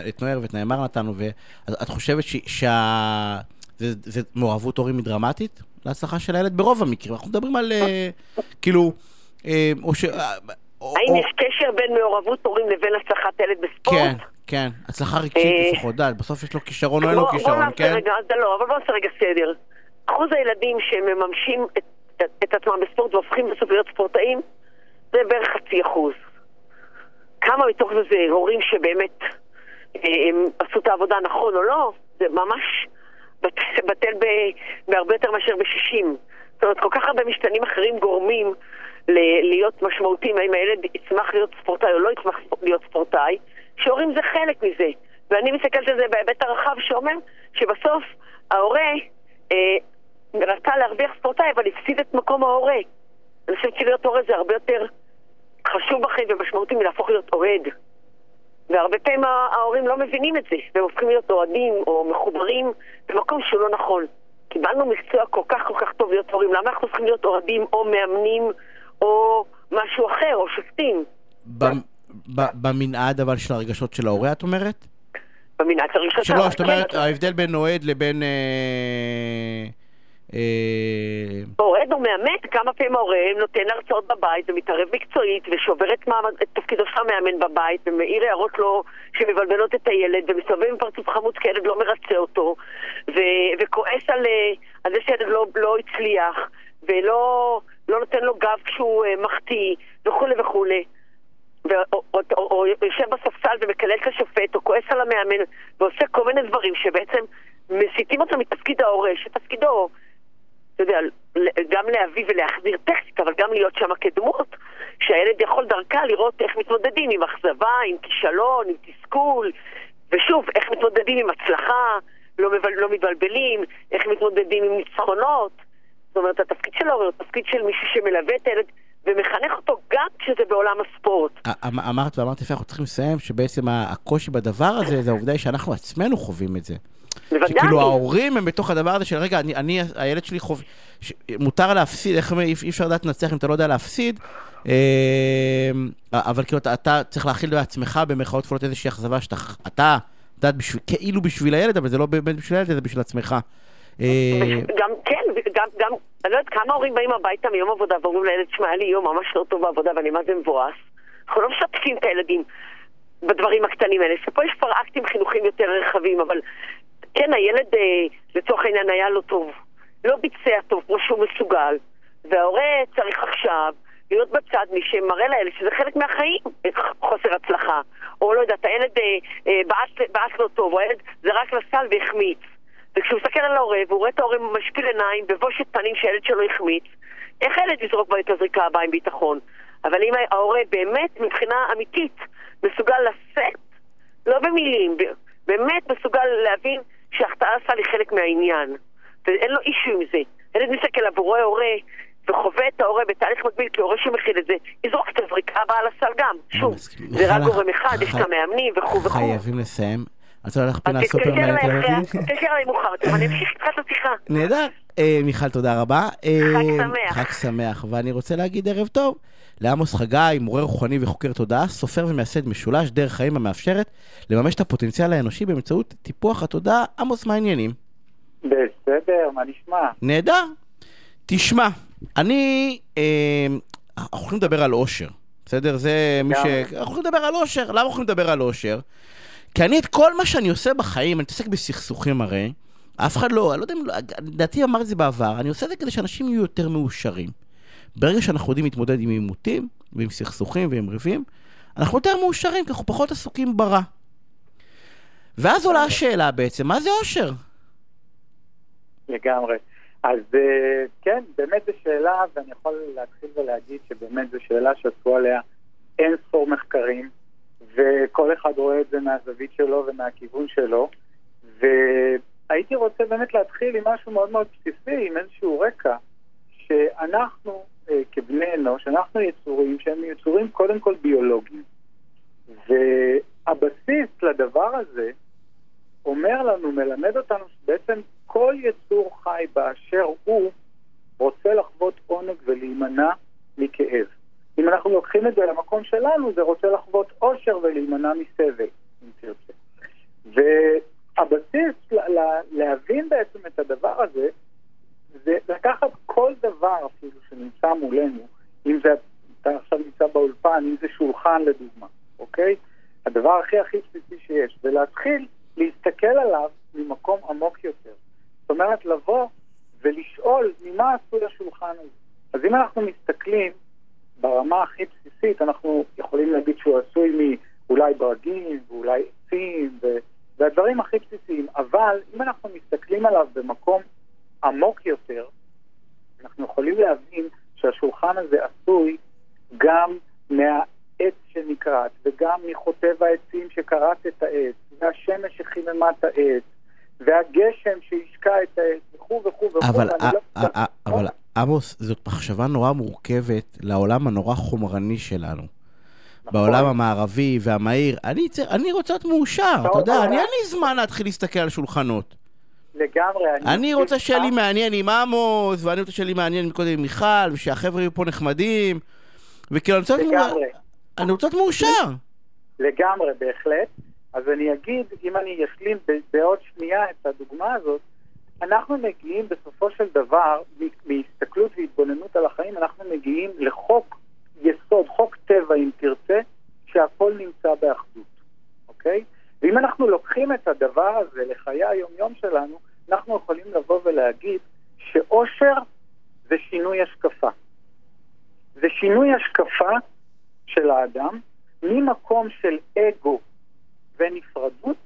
את נוער ואת נאמר נתנו, ואת חושבת שה... זה מעורבות הורים היא דרמטית להצלחה של הילד ברוב המקרים. אנחנו מדברים על אה, כאילו, אה, או ש... אה, האם יש קשר בין מעורבות הורים לבין הצלחת ילד בספורט? כן, כן, הצלחה רגשית לפחות, דת, בסוף יש לו כישרון או אין לו כישרון, כן? רגע, לא, אבל בוא נעשה רגע סדר. אחוז הילדים שמממשים את עצמם בספורט והופכים בסוף להיות ספורטאים, זה בערך חצי אחוז. כמה מתוך זה זה הורים שבאמת הם עשו את העבודה נכון או לא? זה ממש בטל בהרבה יותר מאשר ב-60. זאת אומרת, כל כך הרבה משתנים אחרים גורמים להיות משמעותיים, האם הילד יצמח להיות ספורטאי או לא יצמח להיות ספורטאי, שהורים זה חלק מזה. ואני מסתכלת על זה בהיבט הרחב שאומר שבסוף ההורה אה, רצה להרוויח ספורטאי, אבל הפסיד את מקום ההורה. אני חושבת שלהיות הורה זה הרבה יותר חשוב בחיים ומשמעותי מלהפוך להיות אוהד. והרבה פעמים ההורים לא מבינים את זה, והם הופכים להיות אוהדים או מחוברים במקום שהוא לא נכון. קיבלנו מקצוע כל כך כל כך טוב להיות הורים, למה אנחנו צריכים להיות אוהדים או מאמנים או משהו אחר, או שופטים? במנעד אבל של הרגשות של ההורה, את אומרת? במנעד של הרגשות של ההורה, זאת אומרת, כן. ההבדל בין אוהד לבין... אה, אה, אוהד או מאמן, כמה פעמים ההורה נותן הרצאות בבית ומתערב מקצועית ושובר את, מעמד, את תפקידו של המאמן בבית ומעיר הערות לו שמבלבלות את הילד ומסתובב עם פרצוף חמוץ כי ילד לא מרצה אותו ו- וכועס על, אה, על זה שילד לא, לא הצליח ולא לא נותן לו גב כשהוא uh, מחטיא וכולי וכולי או, או, או, או יושב בספסל ומקלל את השופט או כועס על המאמן ועושה כל מיני דברים שבעצם מסיטים אותו מתפקיד ההורה שתפקידו אתה יודע, גם להביא ולהחזיר טקסט, אבל גם להיות שם כדמות, שהילד יכול דרכה לראות איך מתמודדים עם אכזבה, עם כישלון, עם תסכול, ושוב, איך מתמודדים עם הצלחה, לא, מבל, לא מבלבלים, איך מתמודדים עם ניצחונות. זאת אומרת, התפקיד של ההורה הוא תפקיד של מישהו שמלווה את הילד ומחנך אותו גם כשזה בעולם הספורט. אמ, אמרת ואמרת יפה, אנחנו צריכים לסיים שבעצם הקושי בדבר הזה זה העובדה שאנחנו עצמנו חווים את זה. בוודאי. שכאילו ההורים הם בתוך הדבר הזה של רגע, אני, אני הילד שלי חוב... ש... מותר להפסיד, איך אי אי אפשר לדעת לנצח אם אתה לא יודע להפסיד, אה, אבל כאילו אתה, אתה צריך להכיל בעצמך במרכאות כפולות איזושהי אכזבה שאתה, אתה, אתה כאילו בשביל הילד, אבל זה לא באמת בשביל הילד, זה בשביל עצמך. אה, גם, כן, גם, גם, אני לא יודעת כמה הורים באים הביתה מיום עבודה ואומרים לילד, שמע, היה לי יום ממש לא טוב בעבודה ואני מה זה מבואס. אנחנו לא משתפים את הילדים בדברים הקטנים האלה, שפה יש כבר אקטים חינוכיים יותר רחבים, אבל כן, הילד אה, לצורך העניין היה לו טוב, לא ביצע טוב כמו שהוא מסוגל, וההורה צריך עכשיו להיות בצד מי שמראה לילד שזה חלק מהחיים, חוסר הצלחה. או לא יודעת, הילד אה, בעט לו טוב, או הילד זרק לסל והחמיץ. וכשהוא מסתכל על ההורה, והוא רואה את ההורה משפיל עיניים בבושת פנים שהילד שלו החמיץ, איך הילד יזרוק בו את הזריקה הבאה עם ביטחון? אבל אם ההורה באמת, מבחינה אמיתית, מסוגל לשאת, לא במילים, באמת מסוגל להבין שההחטאה עשה לי חלק מהעניין. ואין לו אישו עם זה. ילד מסתכל רואה הורה, וחווה את ההורה בתהליך מקביל כהורה שמכיל את זה, יזרוק את הזריקה הבאה לסל גם. שוב, זה רק גורם אחד, יש את המאמנים וכו' וכו'. חייבים לסיים. את רוצה ללכת פינה סופר מעניינת תתקשר אליי מאוחר, טוב, אני אמשיך איתך את השיחה. נהדר. אה, מיכל, תודה רבה. חג אה, שמח. חג שמח, ואני רוצה להגיד ערב טוב. לעמוס חגי, מורה רוחני וחוקר תודעה, סופר ומייסד משולש דרך חיים המאפשרת לממש את הפוטנציאל האנושי באמצעות טיפוח התודעה. עמוס, מה העניינים? בסדר, מה נשמע? נהדר. תשמע, אני... אה, אנחנו יכולים לדבר על אושר, בסדר? זה מי ש... אנחנו יכולים לדבר על אושר. למה אנחנו יכולים לדבר על אושר? כי אני את כל מה שאני עושה בחיים, אני מתעסק בסכסוכים הרי, אף אחד לא, אני לא יודע אם, לדעתי אמר את זה בעבר, אני עושה את זה כדי שאנשים יהיו יותר מאושרים. ברגע שאנחנו יודעים להתמודד עם עימותים, ועם סכסוכים ועם ריבים, אנחנו יותר מאושרים, כי אנחנו פחות עסוקים ברע. ואז עולה השאלה בעצם, מה זה אושר? לגמרי. אז אה, כן, באמת זו שאלה, ואני יכול להתחיל ולהגיד שבאמת זו שאלה שעשו עליה אין ספור מחקרים, וכל אחד רואה את זה מהזווית שלו ומהכיוון שלו. והייתי רוצה באמת להתחיל עם משהו מאוד מאוד בסיסי, עם איזשהו רקע, שאנחנו אה, כבני אנוש, אנחנו יצורים שהם יצורים קודם כל ביולוגיים. והבסיס לדבר הזה אומר לנו, מלמד אותנו שבעצם כל יצור חי באשר הוא רוצה לחוות עונג ולהימנע מכאב. אם אנחנו לוקחים את זה למקום שלנו, זה רוצה לחוות אושר ולהימנע מסבל, אם תרצה. והבסיס להבין בעצם את הדבר הזה, זה לקחת כל דבר אפילו שנמצא מולנו, אם זה, אתה עכשיו נמצא באולפן, אם זה שולחן לדוגמה, אוקיי? הדבר הכי הכי בסיסי שיש, ולהתחיל להסתכל עליו ממקום עמוק יותר. זאת אומרת, לבוא ולשאול ממה עשוי השולחן הזה. אז אם אנחנו מסתכלים ברמה הכי בסיסית, אנחנו יכולים להגיד שהוא עשוי מאולי ברגים ואולי עצים והדברים הכי בסיסיים, אבל אם אנחנו מסתכלים עליו במקום עמוק יותר, אנחנו יכולים להבין שהשולחן הזה עשוי גם מהעץ שנקרט, וגם מחוטב העצים שקרט את העץ, והשמש שחיממה את העץ, והגשם שהשקע את העץ, וכו' וכו' וכו'. אבל, לא... אבל עמוס, זאת מחשבה נורא מורכבת לעולם הנורא חומרני שלנו. נכון. בעולם המערבי והמהיר, אני, אני רוצה להיות מאושר, אתה יודע, אני אין לי זמן להתחיל להסתכל על שולחנות. לגמרי. אני, אני רוצה שיהיה לי מעניין עם עמוס, ואני רוצה שיהיה לי מעניין קודם עם מיכל, ושהחבר'ה יהיו פה נחמדים, וכאילו אני רוצה להיות אני רוצה להיות מאושר. לגמרי, בהחלט. אז אני אגיד, אם אני אשלים בעוד שנייה את הדוגמה הזאת, אנחנו מגיעים בסופו של דבר, מגיעים לחוק יסוד, חוק טבע אם תרצה, שהכל נמצא באחדות, אוקיי? ואם אנחנו לוקחים את הדבר הזה לחיי היומיום שלנו, אנחנו יכולים לבוא ולהגיד שאושר זה שינוי השקפה. זה שינוי השקפה של האדם ממקום של אגו ונפרדות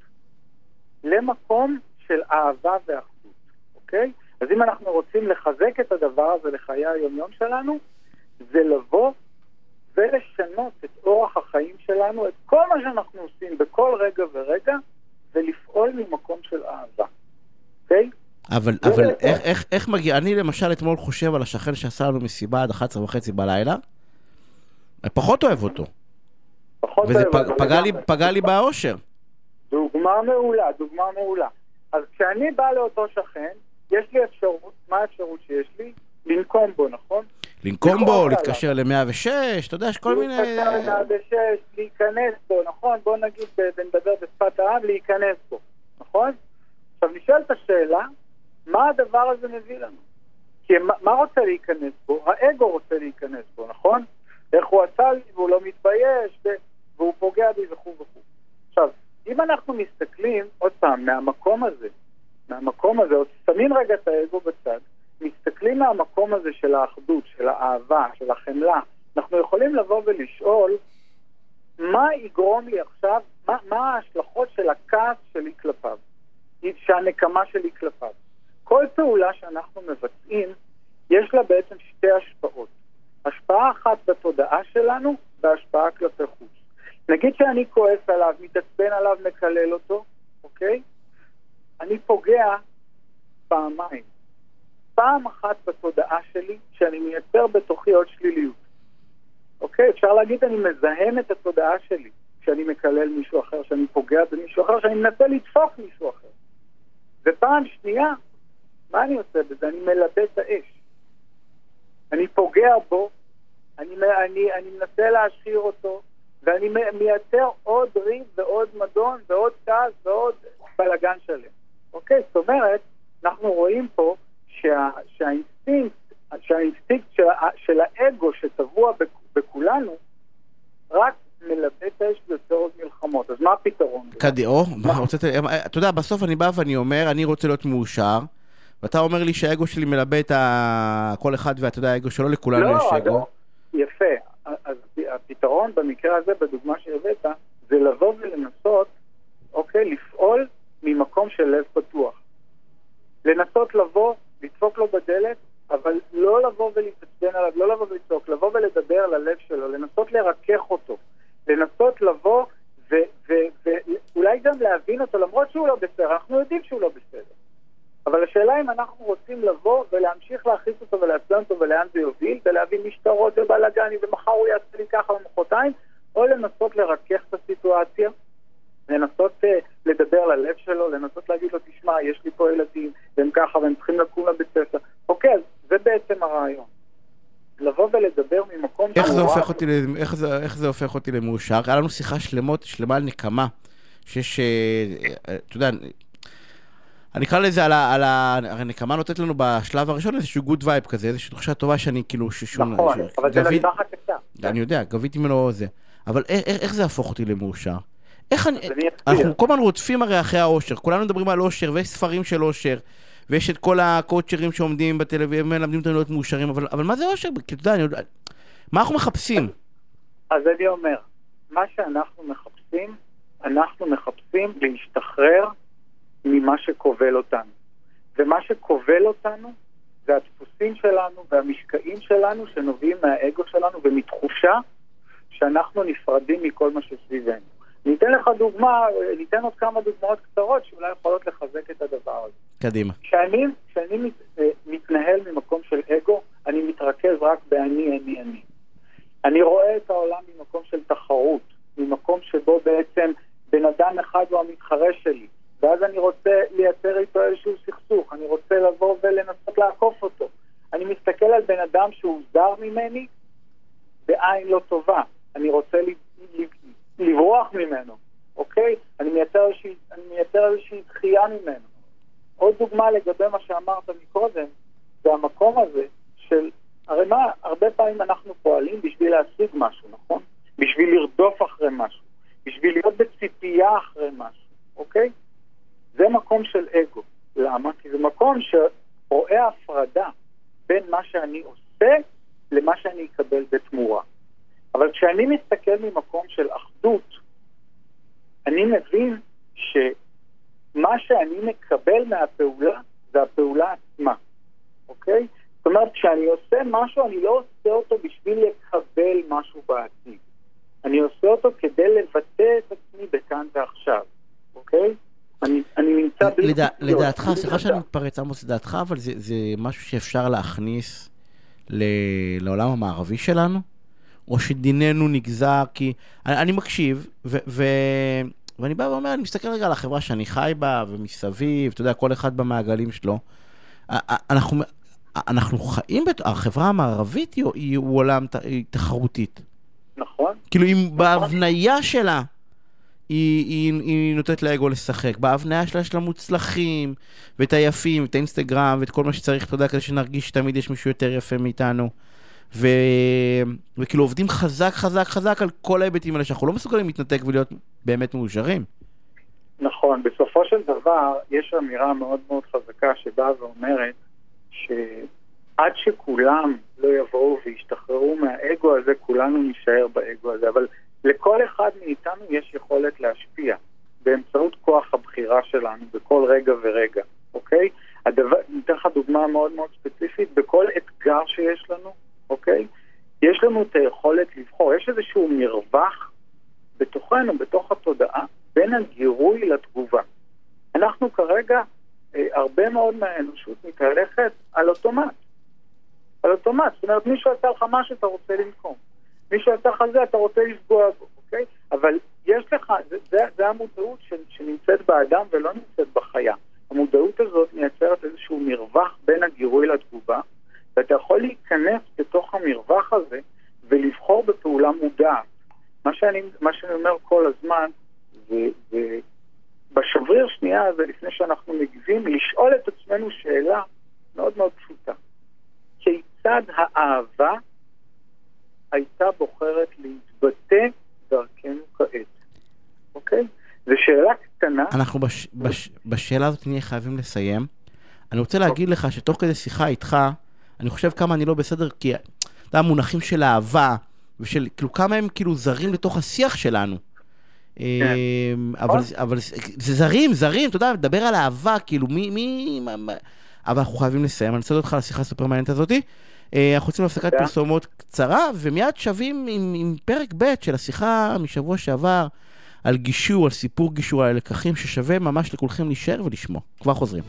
למקום של אהבה ואחדות, אוקיי? אז אם אנחנו רוצים לחזק את הדבר הזה לחיי היומיום שלנו, זה לבוא ולשנות את אורח החיים שלנו, את כל מה שאנחנו עושים בכל רגע ורגע, ולפעול ממקום של אהבה, אוקיי? אבל, אבל איך, איך, איך מגיע, אני למשל אתמול חושב על השכן שעשה לנו מסיבה עד 11 וחצי בלילה, אני פחות אוהב אותו. פחות וזה פג, פגע, לי, פגע לי באושר. דוגמה מעולה, דוגמה מעולה. אז כשאני בא לאותו שכן, יש לי אפשרות, מה האפשרות שיש לי? לנקום בו, נכון? לנקום בו, להתקשר ל-106, אתה יודע, יש כל מיני... להתקשר ל-106, להיכנס בו, נכון? בוא נגיד ונדבר בשפת העם, להיכנס בו, נכון? עכשיו נשאלת השאלה, מה הדבר הזה מביא לנו? כי מה רוצה להיכנס בו? האגו רוצה להיכנס בו, נכון? איך הוא עשה לי והוא לא מתבייש והוא פוגע בי וכו' וכו'. עכשיו, אם אנחנו מסתכלים, עוד פעם, מהמקום הזה, מהמקום הזה, עוד שמים רגע את האגו בצד, מסתכלים מהמקום הזה של האחדות, של האהבה, של החמלה, אנחנו יכולים לבוא ולשאול מה יגרום לי עכשיו, מה, מה ההשלכות של הכעס שלי כלפיו, שהנקמה שלי כלפיו. כל פעולה שאנחנו מבצעים, יש לה בעצם שתי השפעות. השפעה אחת בתודעה שלנו והשפעה כלפי חוץ. נגיד שאני כועס עליו, מתעצבן עליו, מקלל אותו, אוקיי? אני פוגע פעמיים. פעם אחת בתודעה שלי, שאני מייצר בתוכי עוד שליליות. אוקיי? אפשר להגיד, אני מזהם את התודעה שלי כשאני מקלל מישהו אחר, שאני פוגע במישהו אחר, שאני מנסה לדפוק מישהו אחר. ופעם שנייה, מה אני עושה בזה? אני מלבה את האש. אני פוגע בו, אני, אני, אני מנסה להשחיר אותו, ואני מייצר עוד ריב ועוד מדון ועוד כעס ועוד בלאגן שלם. אוקיי? זאת אומרת, אנחנו רואים פה שה, שהאינסטינקט, שהאינסטינקט של, של האגו שטבוע בכולנו, רק מלבה את האש ויוצר עוד מלחמות. אז מה הפתרון? קדיאו, אתה יודע, בסוף אני בא ואני אומר, אני רוצה להיות מאושר. ואתה אומר לי שהאגו שלי מלבה את ה... כל אחד ואתה יודע, האגו שלו, לכולנו לא, יש אגו. לא, יפה. אז הפתרון במקרה הזה, בדוגמה שהבאת, זה לבוא ולנסות, אוקיי, לפעול ממקום של לב פתוח. לנסות לבוא, לדפוק לו בדלת, אבל לא לבוא ולהתעצבן עליו, לא לבוא ולצעוק, לבוא ולדבר ללב שלו, לנסות לרכך אותו, לנסות לבוא ואולי גם להבין אותו, למרות שהוא לא בסדר, אנחנו יודעים שהוא לא בסדר. אבל השאלה אם אנחנו רוצים לבוא ולהמשיך להכניס אותו ולעצבן אותו ולאן זה יוביל, ולהביא משטרות ובלאגנים ומחר הוא יעשה לי ככה ומחרתיים, או לנסות לרכך את הסיטואציה, לנסות uh, לדבר ללב שלו, לנסות להגיד לו, תשמע, יש לי פה ילדים, והם ככה, והם צריכים לקום לבית ספר. אוקיי, אז זה בעצם הרעיון. לבוא ולדבר ממקום... איך זה הופך אותי, איך זה, איך זה הופך אותי למאושר? היה לנו שיחה שלמות, שלמה על נקמה, שיש, אתה יודע, אני אקרא לזה על ה... על ה... הרי נקמה נותנת לנו בשלב הראשון איזשהו good vibe כזה, איזושהי תחושה טובה שאני כאילו... ששום... נכון, ש... אבל זה לטווח הקצר. אני יודע, גביתי ממנו זה. אבל איך, איך זה יהפוך אותי למאושר? איך אני... אנחנו כל הזמן רודפים הרי אחרי האושר, כולנו מדברים על אושר, ויש ספרים של אושר, ויש את כל הקואוצ'רים שעומדים בטלוויזיה, מלמדים אותנו להיות מאושרים, אבל, אבל מה זה אושר? כי אתה יודע, אני יודע... מה אנחנו מחפשים? אז אני אומר, מה שאנחנו מחפשים, אנחנו מחפשים להשתחרר ממה שכובל אותנו. ומה שכובל אותנו זה הדפוסים שלנו והמשקעים שלנו שנובעים מהאגו שלנו ומתחושה שאנחנו נפרדים מכל מה שסביבנו. ניתן לך דוגמה, ניתן עוד כמה דוגמאות קצרות שאולי יכולות לחזק את הדבר הזה. קדימה. כשאני, כשאני מת, אה, מתנהל ממקום של אגו, אני מתרכז רק באני, אני, אני. אני רואה את העולם ממקום של תחרות, ממקום שבו בעצם בן אדם אחד הוא המתחרה שלי, ואז אני רוצה לייצר איתו איזשהו סכסוך, אני רוצה לבוא ולנסות לעקוף אותו. אני מסתכל על בן אדם שהוא זר ממני בעין לא טובה, אני רוצה לברוח ממנו, אוקיי? אני מייצר איזושהי, אני מייצר איזושהי דחייה ממנו. עוד דוגמה לגבי מה שאמרת מקודם, זה המקום הזה של, הרי מה, הרבה פעמים אנחנו פועלים בשביל להשיג משהו, נכון? בשביל לרדוף אחרי משהו, בשביל להיות בציפייה אחרי משהו, אוקיי? זה מקום של אגו. למה? כי זה מקום שרואה הפרדה בין מה שאני עושה למה שאני אקבל בתמורה. אבל כשאני מסתכל ממקום של אחדות, אני מבין שמה שאני מקבל מהפעולה זה הפעולה עצמה, אוקיי? זאת אומרת, כשאני עושה משהו, אני לא עושה אותו בשביל לקבל משהו בעתיד. אני עושה אותו כדי לבטא את עצמי בכאן ועכשיו, אוקיי? אני, אני נמצא בלי... לדע, לדעתך, סליחה שאני מתפרץ, עמוס, לדעתך, אבל זה, זה משהו שאפשר להכניס ל, לעולם המערבי שלנו? או שדיננו נגזר כי... אני, אני מקשיב, ו, ו, ואני בא ואומר, אני מסתכל רגע על החברה שאני חי בה, ומסביב, אתה יודע, כל אחד במעגלים שלו. אנחנו, אנחנו חיים, בת... החברה המערבית היא, היא עולם היא תחרותית. נכון. כאילו, אם נכון. בהבניה שלה... היא, היא, היא נותנת לאגו לשחק. בהבניה שלה יש לה מוצלחים, ואת היפים, ואת האינסטגרם, ואת כל מה שצריך, אתה יודע, כדי שנרגיש שתמיד יש מישהו יותר יפה מאיתנו. ו... וכאילו עובדים חזק חזק חזק על כל ההיבטים האלה, שאנחנו לא מסוגלים להתנתק ולהיות באמת מאושרים. נכון, בסופו של דבר יש אמירה מאוד מאוד חזקה שבאה ואומרת שעד שכולם לא יבואו וישתחררו מהאגו הזה, כולנו נישאר באגו הזה. אבל לכל אחד מאיתנו יש יכולת להשפיע באמצעות כוח הבחירה שלנו בכל רגע ורגע, אוקיי? הדבר, ניתן לך דוגמה מאוד מאוד ספציפית, בכל אתגר שיש לנו, אוקיי? יש לנו את היכולת לבחור, יש איזשהו מרווח בתוכנו, בתוך התודעה, בין הגירוי לתגובה. אנחנו כרגע, אה, הרבה מאוד מהאנושות מתהלכת על אוטומט. על אוטומט, זאת אומרת, מישהו עשה לך משהו, אתה רוצה לנקום. מישהו עשה לך זה, אתה רוצה לפגוע בו, אוקיי? אבל יש לך, זה, זה, זה המודעות ש, שנמצאת באדם ולא נמצאת בחיה. המודעות הזאת מייצרת איזשהו מרווח בין הגירוי לתגובה, ואתה יכול להיכנס בתוך המרווח הזה ולבחור בפעולה מודעת. מה שאני, מה שאני אומר כל הזמן, זה, זה בשבריר שנייה הזה, לפני שאנחנו מגיבים, לשאול את עצמנו שאלה מאוד מאוד פשוטה. כיצד האהבה הייתה בוחרת להתבטא דרכנו כעת, אוקיי? זו שאלה קטנה. אנחנו בש, בש, בשאלה הזאת נהיה חייבים לסיים. אני רוצה להגיד לך שתוך כדי שיחה איתך, אני חושב כמה אני לא בסדר, כי אתה המונחים של אהבה, ושל, כאילו, כמה הם כאילו זרים לתוך השיח שלנו. כן. אמ, אבל, אבל זה זרים, זרים, אתה יודע, מדבר על אהבה, כאילו, מי, מי, אבל אנחנו חייבים לסיים. אני רוצה לדעת אותך על השיחה הסופר מעניינת הזאתי. אה, אנחנו רוצים הפסקת פרסומות קצרה, ומיד שווים עם, עם פרק ב' של השיחה משבוע שעבר על גישור, על סיפור גישור, על הלקחים ששווה ממש לכולכם להישאר ולשמוע. כבר חוזרים.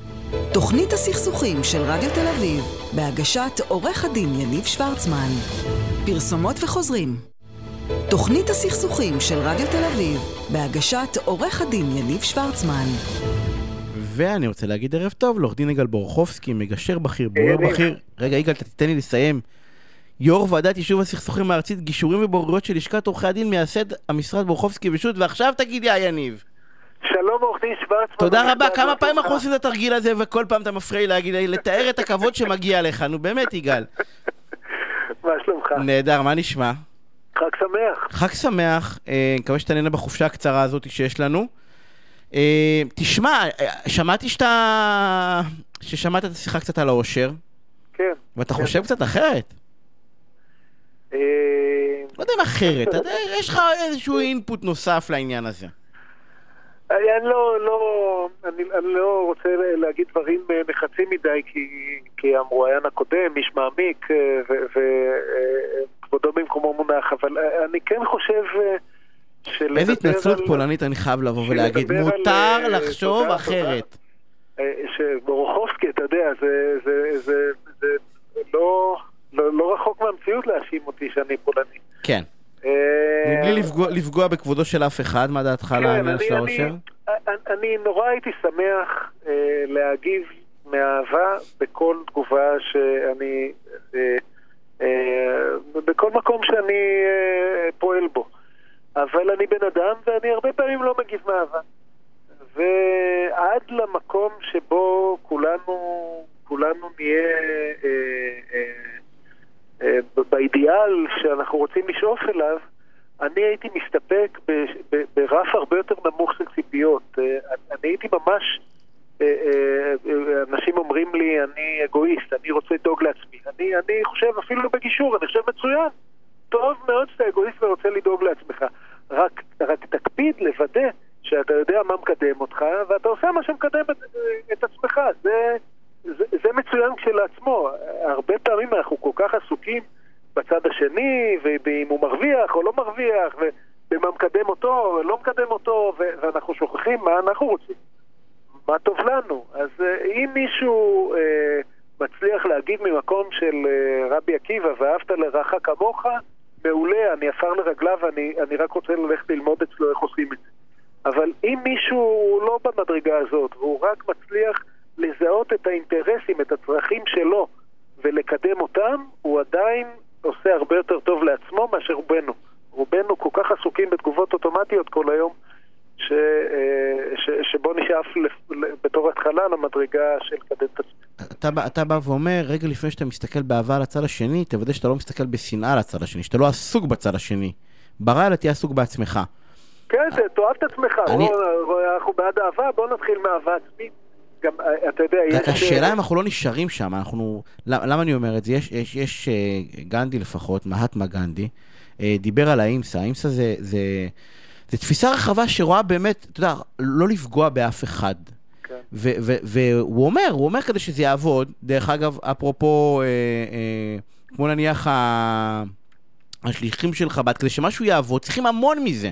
תוכנית הסכסוכים של רדיו תל אביב, בהגשת עורך הדין יניב שוורצמן. פרסומות וחוזרים. תוכנית הסכסוכים של רדיו תל אביב, בהגשת עורך הדין יניב שוורצמן. ואני רוצה להגיד ערב טוב לעורך דין יגאל בורחובסקי, מגשר בכיר, בורר בכיר. רגע, יגאל, תיתן לי לסיים. יו"ר ועדת יישוב הסכסוכים הארצית, גישורים ובוררויות של לשכת עורכי הדין, מייסד המשרד בורחובסקי ושות', ועכשיו תגיד לי, יניב. שלום עורך דין שוורצמן. תודה רבה, כמה פעמים אנחנו עושים את התרגיל הזה, וכל פעם אתה מפריע לי להגיד, לתאר את הכבוד שמגיע לך, נו באמת, יגאל. מה שלומך? נהדר, מה נשמע? חג שמח. חג שמח, אה, מקווה שאתה נהנה בחופשה הקצרה הזאת שיש לנו. אה, תשמע, אה, שמעתי שאתה... ששמעת את השיחה קצת על העושר, כן. ואתה חושב קצת אחרת. אה, לא יודע אם אחרת, אתה יש לך איזשהו אינפוט נוסף לעניין הזה. אני לא, לא, אני, אני לא רוצה להגיד דברים נחרצים מדי, כי, כי המרואיין הקודם, איש מעמיק, וכבודו במקומו מונח, אבל אני כן חושב שלדבר איזה התנצלות על- פולנית אני חייב לבוא ולהגיד, שלדבר על, מותר אה, לחשוב תודה, אחרת. אה, שבורוכובסקי, אתה יודע, זה, זה, זה, זה לא, לא, לא רחוק מהמציאות להאשים אותי שאני פולני. כן. אה, מבלי לפגוע- לפגוע בכבודו של אף אחד, מה דעתך על כן, העניין של? אני, אני נורא הייתי שמח אה, להגיב מאהבה בכל תגובה שאני... אה, אה, בכל מקום שאני אה, פועל בו. אבל אני בן אדם ואני הרבה פעמים לא מגיב מאהבה. ועד למקום שבו כולנו, כולנו נהיה אה, אה, אה, באידיאל שאנחנו רוצים לשאוף אליו, אני הייתי מסתפק ב- ב- ברף הרבה יותר נמוך של ציפיות. אה, אני הייתי ממש... אה, אה, אה, אנשים אומרים לי, אני אגואיסט, אני רוצה לדאוג לעצמי. אני, אני חושב, אפילו בגישור, אני חושב מצוין. טוב מאוד שאתה אגואיסט ורוצה לדאוג לעצמך. רק, רק תקפיד לוודא שאתה יודע מה מקדם אותך, ואתה עושה מה שמקדם את, את עצמך. זה, זה, זה מצוין כשלעצמו. הרבה פעמים אנחנו כל כך עסוקים בצד השני, ואם הוא מרוויח או לא מרוויח, ובמה מקדם אותו או לא מקדם אותו, ואנחנו שוכחים מה אנחנו רוצים. מה טוב לנו. אז אה, אם מישהו אה, מצליח להגיד ממקום של אה, רבי עקיבא, ואהבת לרעך כמוך, מעולה, אני עפר לרגליו ואני אני רק רוצה ללכת ללמוד אצלו איך עושים את זה. אבל אם מישהו הוא לא במדרגה הזאת, והוא רק מצליח לזהות את האינטרסים, את הצרכים שלו, ולקדם אותם, הוא עדיין עושה הרבה יותר טוב לעצמו מאשר רובנו. רובנו כל כך עסוקים בתגובות אוטומטיות כל היום, ש, אה, ש, שבוא נשאף לפ- ל- בתור התחלה למדרגה של לקדם את עצמנו. אתה, בא- ואומר, רגע לפני שאתה מסתכל באהבה לצד השני, תוודא שאתה לא מסתכל בשנאה לצד השני, שאתה לא עסוק בצד השני. ברא אלא תהיה עסוק בעצמך. כן, תאהב את עצמך. אני- בוא, אנחנו בעד אהבה, בוא נתחיל מאהבה עצמית. גם, אה, אתה יודע, יש... השאלה אם אנחנו לא נשארים שם, אנחנו... למ- למה אני אומר את זה? יש, יש, יש אה, גנדי לפחות, מהטמה גנדי, אה, דיבר על האימסה. האימסה זה, זה, זה תפיסה רחבה שרואה באמת, אתה יודע, לא לפגוע באף אחד. והוא אומר, הוא אומר כדי שזה יעבוד, דרך אגב, אפרופו, אה, אה, כמו נניח ה- השליחים של חב"ד, כדי שמשהו יעבוד, צריכים המון מזה.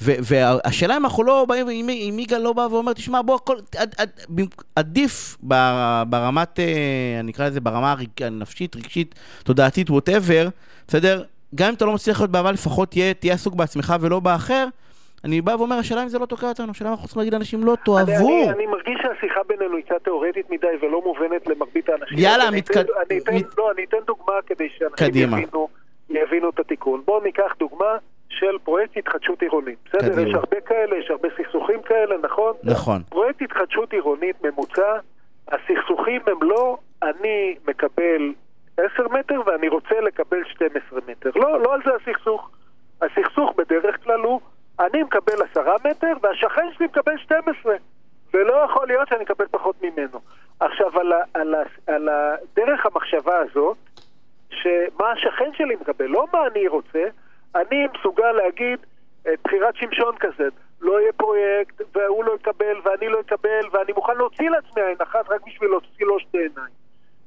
והשאלה אם אנחנו לא באים, אם, אם יגאל לא בא ואומר, תשמע, בוא, הכל, עד, עד, במק- עדיף בר, ברמת, אה, אני אקרא לזה ברמה הנפשית, רגשית, תודעתית, ווטאבר, בסדר? גם אם אתה לא מצליח להיות באהבה, לפחות תהיה, תהיה עסוק בעצמך ולא באחר. אני בא ואומר, השאלה אם זה לא תוקע אותנו, השאלה אם אנחנו צריכים להגיד לאנשים, לא, אני, תאהבו. אני, אני מרגיש שהשיחה בינינו היא קצת תיאורטית מדי ולא מובנת למרבית האנשים. יאללה, אני מתקד- אתן, אני אתן, מת- לא, אני אתן דוגמה כדי שאנשים. יבינו, יבינו את התיקון. בואו ניקח דוגמה של פרויקט התחדשות עירונית. בסדר? יש הרבה כאלה, יש הרבה סכסוכים כאלה, נכון? נכון. פרויקט התחדשות עירונית ממוצע, הסכסוכים הם לא אני מקבל 10 מטר ואני רוצה לקבל 12 מטר. לא, לא על זה הסכסוך. הסכסוך בדרך כלל הוא, אני מקבל 10 מטר והשכן שלי מקבל 12. ולא יכול להיות שאני אקבל פחות ממנו. עכשיו, על, ה, על, ה, על הדרך המחשבה הזאת, שמה השכן שלי מקבל, לא מה אני רוצה, אני מסוגל להגיד, אה, בחירת שמשון כזה, לא יהיה פרויקט, והוא לא יקבל, ואני לא אקבל, ואני מוכן להוציא לעצמי עין אחת רק בשביל להוציא לו שתי עיניים.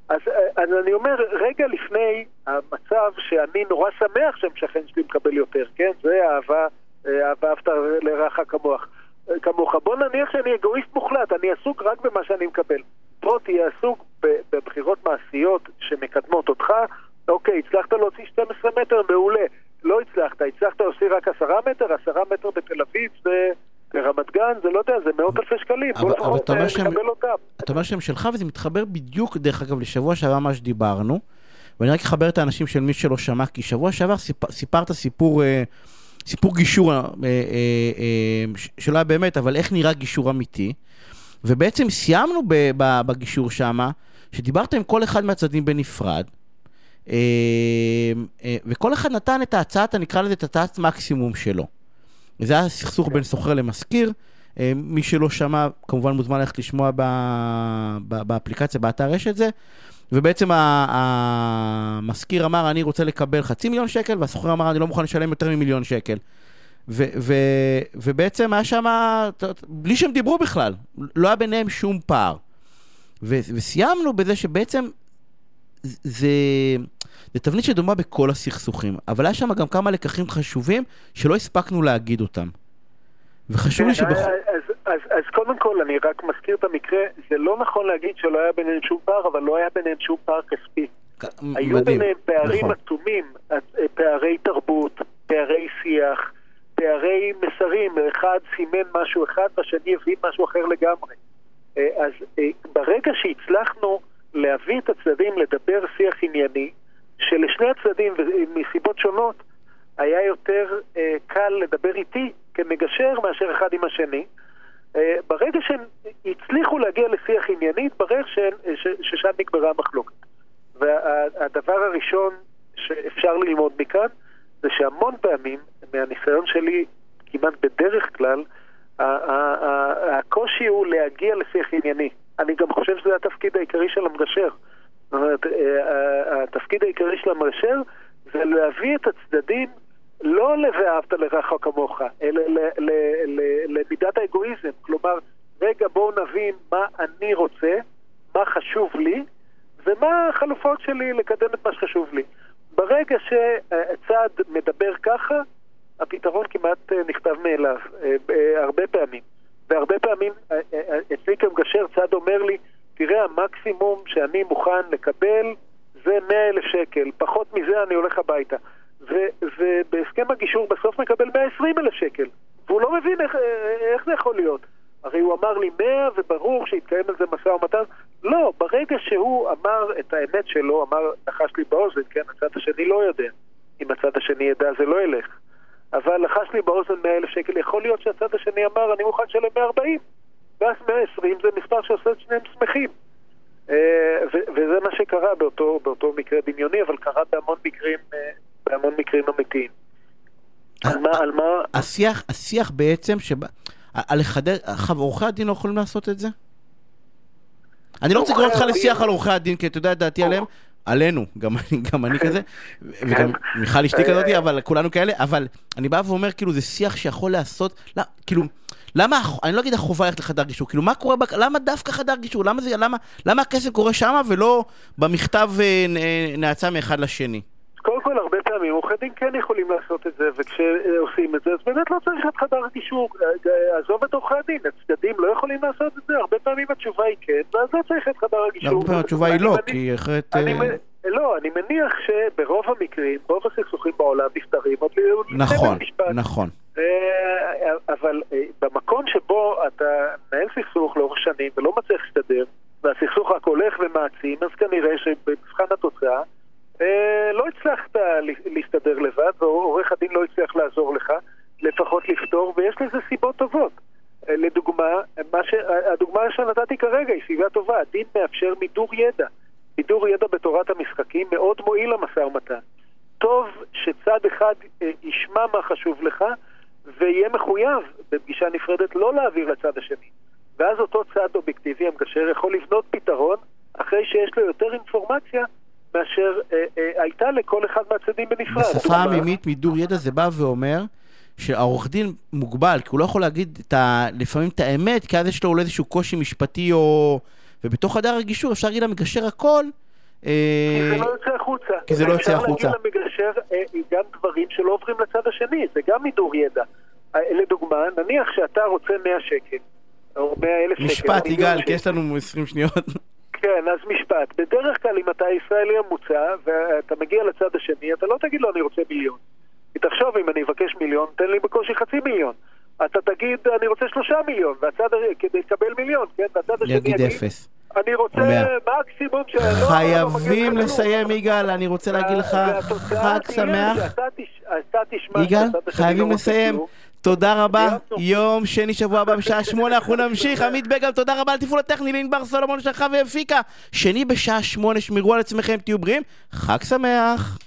אז, אה, אז אני אומר, רגע לפני המצב שאני נורא שמח שהמשכן שלי מקבל יותר, כן? זה אהבה, אה, אהבה אהבת לרעך כמוך. אה, כמוך. בוא נניח שאני אגואיסט מוחלט, אני עסוק רק במה שאני מקבל. בוא תהיה עסוק בבחירות מעשיות שמקדמות אותך. אוקיי, הצלחת להוציא 12 מטר, מעולה. לא הצלחת, הצלחת להוציא רק 10 מטר, 10 מטר בתל אביב זה... ברמת גן, זה לא יודע, זה מאות אלפי שקלים. אבל- בוא לפחות נקבל אותם. אתה אומר שהם שלך, וזה מתחבר בדיוק, דרך אגב, לשבוע שעבר מה שדיברנו, ואני רק אחבר את האנשים של מי שלא שמע, כי שבוע שעבר סיפ, סיפרת סיפור, אה, סיפור גישור, אה, אה, שלא היה באמת, אבל איך נראה גישור אמיתי. ובעצם סיימנו בגישור שמה, שדיברת עם כל אחד מהצדדים בנפרד, וכל אחד נתן את ההצעת, נקרא לזה את הצעת מקסימום שלו. זה היה סכסוך בין סוחר למשכיר. מי שלא שמע, כמובן מוזמן ללכת לשמוע באפליקציה, באתר יש את זה. ובעצם המשכיר אמר, אני רוצה לקבל חצי מיליון שקל, והסוחר אמר, אני לא מוכן לשלם יותר ממיליון שקל. ו- ו- ובעצם היה שם, בלי שהם דיברו בכלל, לא היה ביניהם שום פער. ו- וסיימנו בזה שבעצם זה, זה תבנית שדומה בכל הסכסוכים, אבל היה שם גם כמה לקחים חשובים שלא הספקנו להגיד אותם. וחשוב לי כן, שבכל... אז, אז, קודם כל, אני רק מזכיר את המקרה, זה לא נכון להגיד שלא היה ביניהם שום פער, אבל לא היה ביניהם שום פער כספי. היו ביניהם פערים נכון. אטומים, אה, פערי תרבות, פערי שיח, פערי מסרים, אחד סימן משהו אחד והשני הבין משהו אחר לגמרי. אה, אז אה, ברגע שהצלחנו להביא את הצדדים לדבר שיח ענייני, שלשני הצדדים, מסיבות שונות, היה יותר קל לדבר איתי כמגשר מאשר אחד עם השני. אה, ברגע שהם הצליחו להגיע לשיח ענייני, התברר ששם נגמרה המחלוקת. והדבר הראשון שאפשר ללמוד מכאן, זה שהמון פעמים, מהניסיון שלי, כמעט בדרך כלל, הקושי הוא להגיע לשיח ענייני. אני גם חושב שזה התפקיד העיקרי של המגשר. זאת אומרת, אה, התפקיד העיקרי של המגשר זה להביא את הצדדים לא ל"ואהבת לרעך כמוך", אלא למידת האגואיזם. כלומר, רגע בואו נבין מה אני רוצה, מה חשוב לי, ומה החלופות שלי לקדם את מה שחשוב לי. ברגע שצד מדבר ככה, הפתרון כמעט אה, נכתב מאליו, אה, אה, הרבה פעמים. והרבה פעמים אצלי כמגשר צד אומר לי, תראה, המקסימום שאני מוכן לקבל זה 100 אלף שקל, פחות מזה אני הולך הביתה. ובהסכם הגישור בסוף מקבל 120 אלף שקל. והוא לא מבין איך, איך זה יכול להיות. הרי הוא אמר לי 100 וברור שהתקיים על זה משא ומתן. לא, ברגע שהוא אמר את האמת שלו, אמר, נחש לי באוזן, כן, הצד השני לא יודע. אם הצד השני ידע זה לא ילך. אבל לחש לי באוזן 100 אלף שקל, יכול להיות שהצד השני אמר, אני מוכן לשלם 140. ואז 120 זה מספר שעושה את שניהם שמחים. אה, וזה מה שקרה באותו, באותו מקרה דמיוני, אבל קרה בהמון מקרים אה, בהמון מקרים אמיתיים. על מה, על מה... השיח, השיח בעצם, על לחדד, עורכי הדין לא יכולים לעשות את זה? אני לא רוצה לקרוא אותך לשיח על עורכי הדין, כי אתה יודע את דעתי עליהם. עלינו, גם אני כזה, וגם מיכל אשתי כזאתי, אה, אבל כולנו כאלה, אבל אני בא ואומר, כאילו, זה שיח שיכול להיעשות, לא, כאילו, למה, אני לא אגיד החובה ללכת לחדר גישור, כאילו, מה קורה, למה דווקא חדר גישור? למה זה, למה, למה הכסף קורה שם ולא במכתב אה, נאצה מאחד לשני? קודם כל, הרבה פעמים עורכי דין כן יכולים לעשות את זה, וכשעושים את זה, אז באמת לא צריך את חדר גישור. עזוב את עורכי הדין, הצדדים לא יכולים לעשות את זה, הרבה פעמים התשובה היא כן, ואז לא צריך את חדר הגישור. הרבה פעמים התשובה היא לא, כי אחרת... אה, לא, אני מניח שברוב המקרים, רוב הסכסוכים בעולם נפתרים עוד לפני נכון, נכון. אה, אבל אה, במקום שבו אתה מנהל סכסוך לאורך שנים ולא מצליח להסתדר, והסכסוך רק הולך ומעצים, אז כנראה שבמבחן התוצאה אה, לא הצלחת להסתדר לבד, ועורך הדין לא הצליח לעזור לך, לפחות לפתור, ויש לזה סיבות טובות. אה, לדוגמה, ש... הדוגמה שנתתי כרגע היא סיבה טובה, הדין מאפשר מידור ידע. מידור ידע בתורת המשחקים מאוד מועיל למשא ומתן. טוב שצד אחד אה, ישמע מה חשוב לך, ויהיה מחויב בפגישה נפרדת לא להעביר לצד השני. ואז אותו צד אובייקטיבי, המגשר, יכול לבנות פתרון אחרי שיש לו יותר אינפורמציה מאשר אה, אה, הייתה לכל אחד מהצדדים בנפרד. בשפה עמימית, מידור ידע זה בא ואומר שהעורך דין מוגבל, כי הוא לא יכול להגיד את ה, לפעמים את האמת, כי אז יש לו אולי איזשהו קושי משפטי או... ובתוך הדר הגישור אפשר להגיד למגשר הכל. אה, כי זה לא יוצא החוצה. כי זה לא יוצא החוצה. אפשר להגיד למגשר אה, גם דברים שלא עוברים לצד השני, זה גם מידור ידע. אה, לדוגמה, נניח שאתה רוצה 100 שקל, או 100 אלף שקל. משפט, יגאל, כי יש לנו 20 שניות. כן, אז משפט. בדרך כלל אם אתה ישראלי המוצע ואתה מגיע לצד השני, אתה לא תגיד לו אני רוצה מיליון. כי תחשוב, אם אני אבקש מיליון, תן לי בקושי חצי מיליון. אתה תגיד, אני רוצה שלושה מיליון, והצד, כדי לקבל מיליון, כן? והצד השני יגיד אפס. אני רוצה. מקסימום ש... לא, חייבים לסיים. יגאל, אני רוצה להגיד לך חג שמח. יגאל, חייבים לא לסיים. תודה רבה. יום שני שבוע הבא בשעה שמונה אנחנו נמשיך, עמית בגל, תודה רבה על תפעול הטכני, לענבר סולומון שלחה והפיקה, שני בשעה שמונה, שמרו על עצמכם, תהיו בריאים, חג שמח.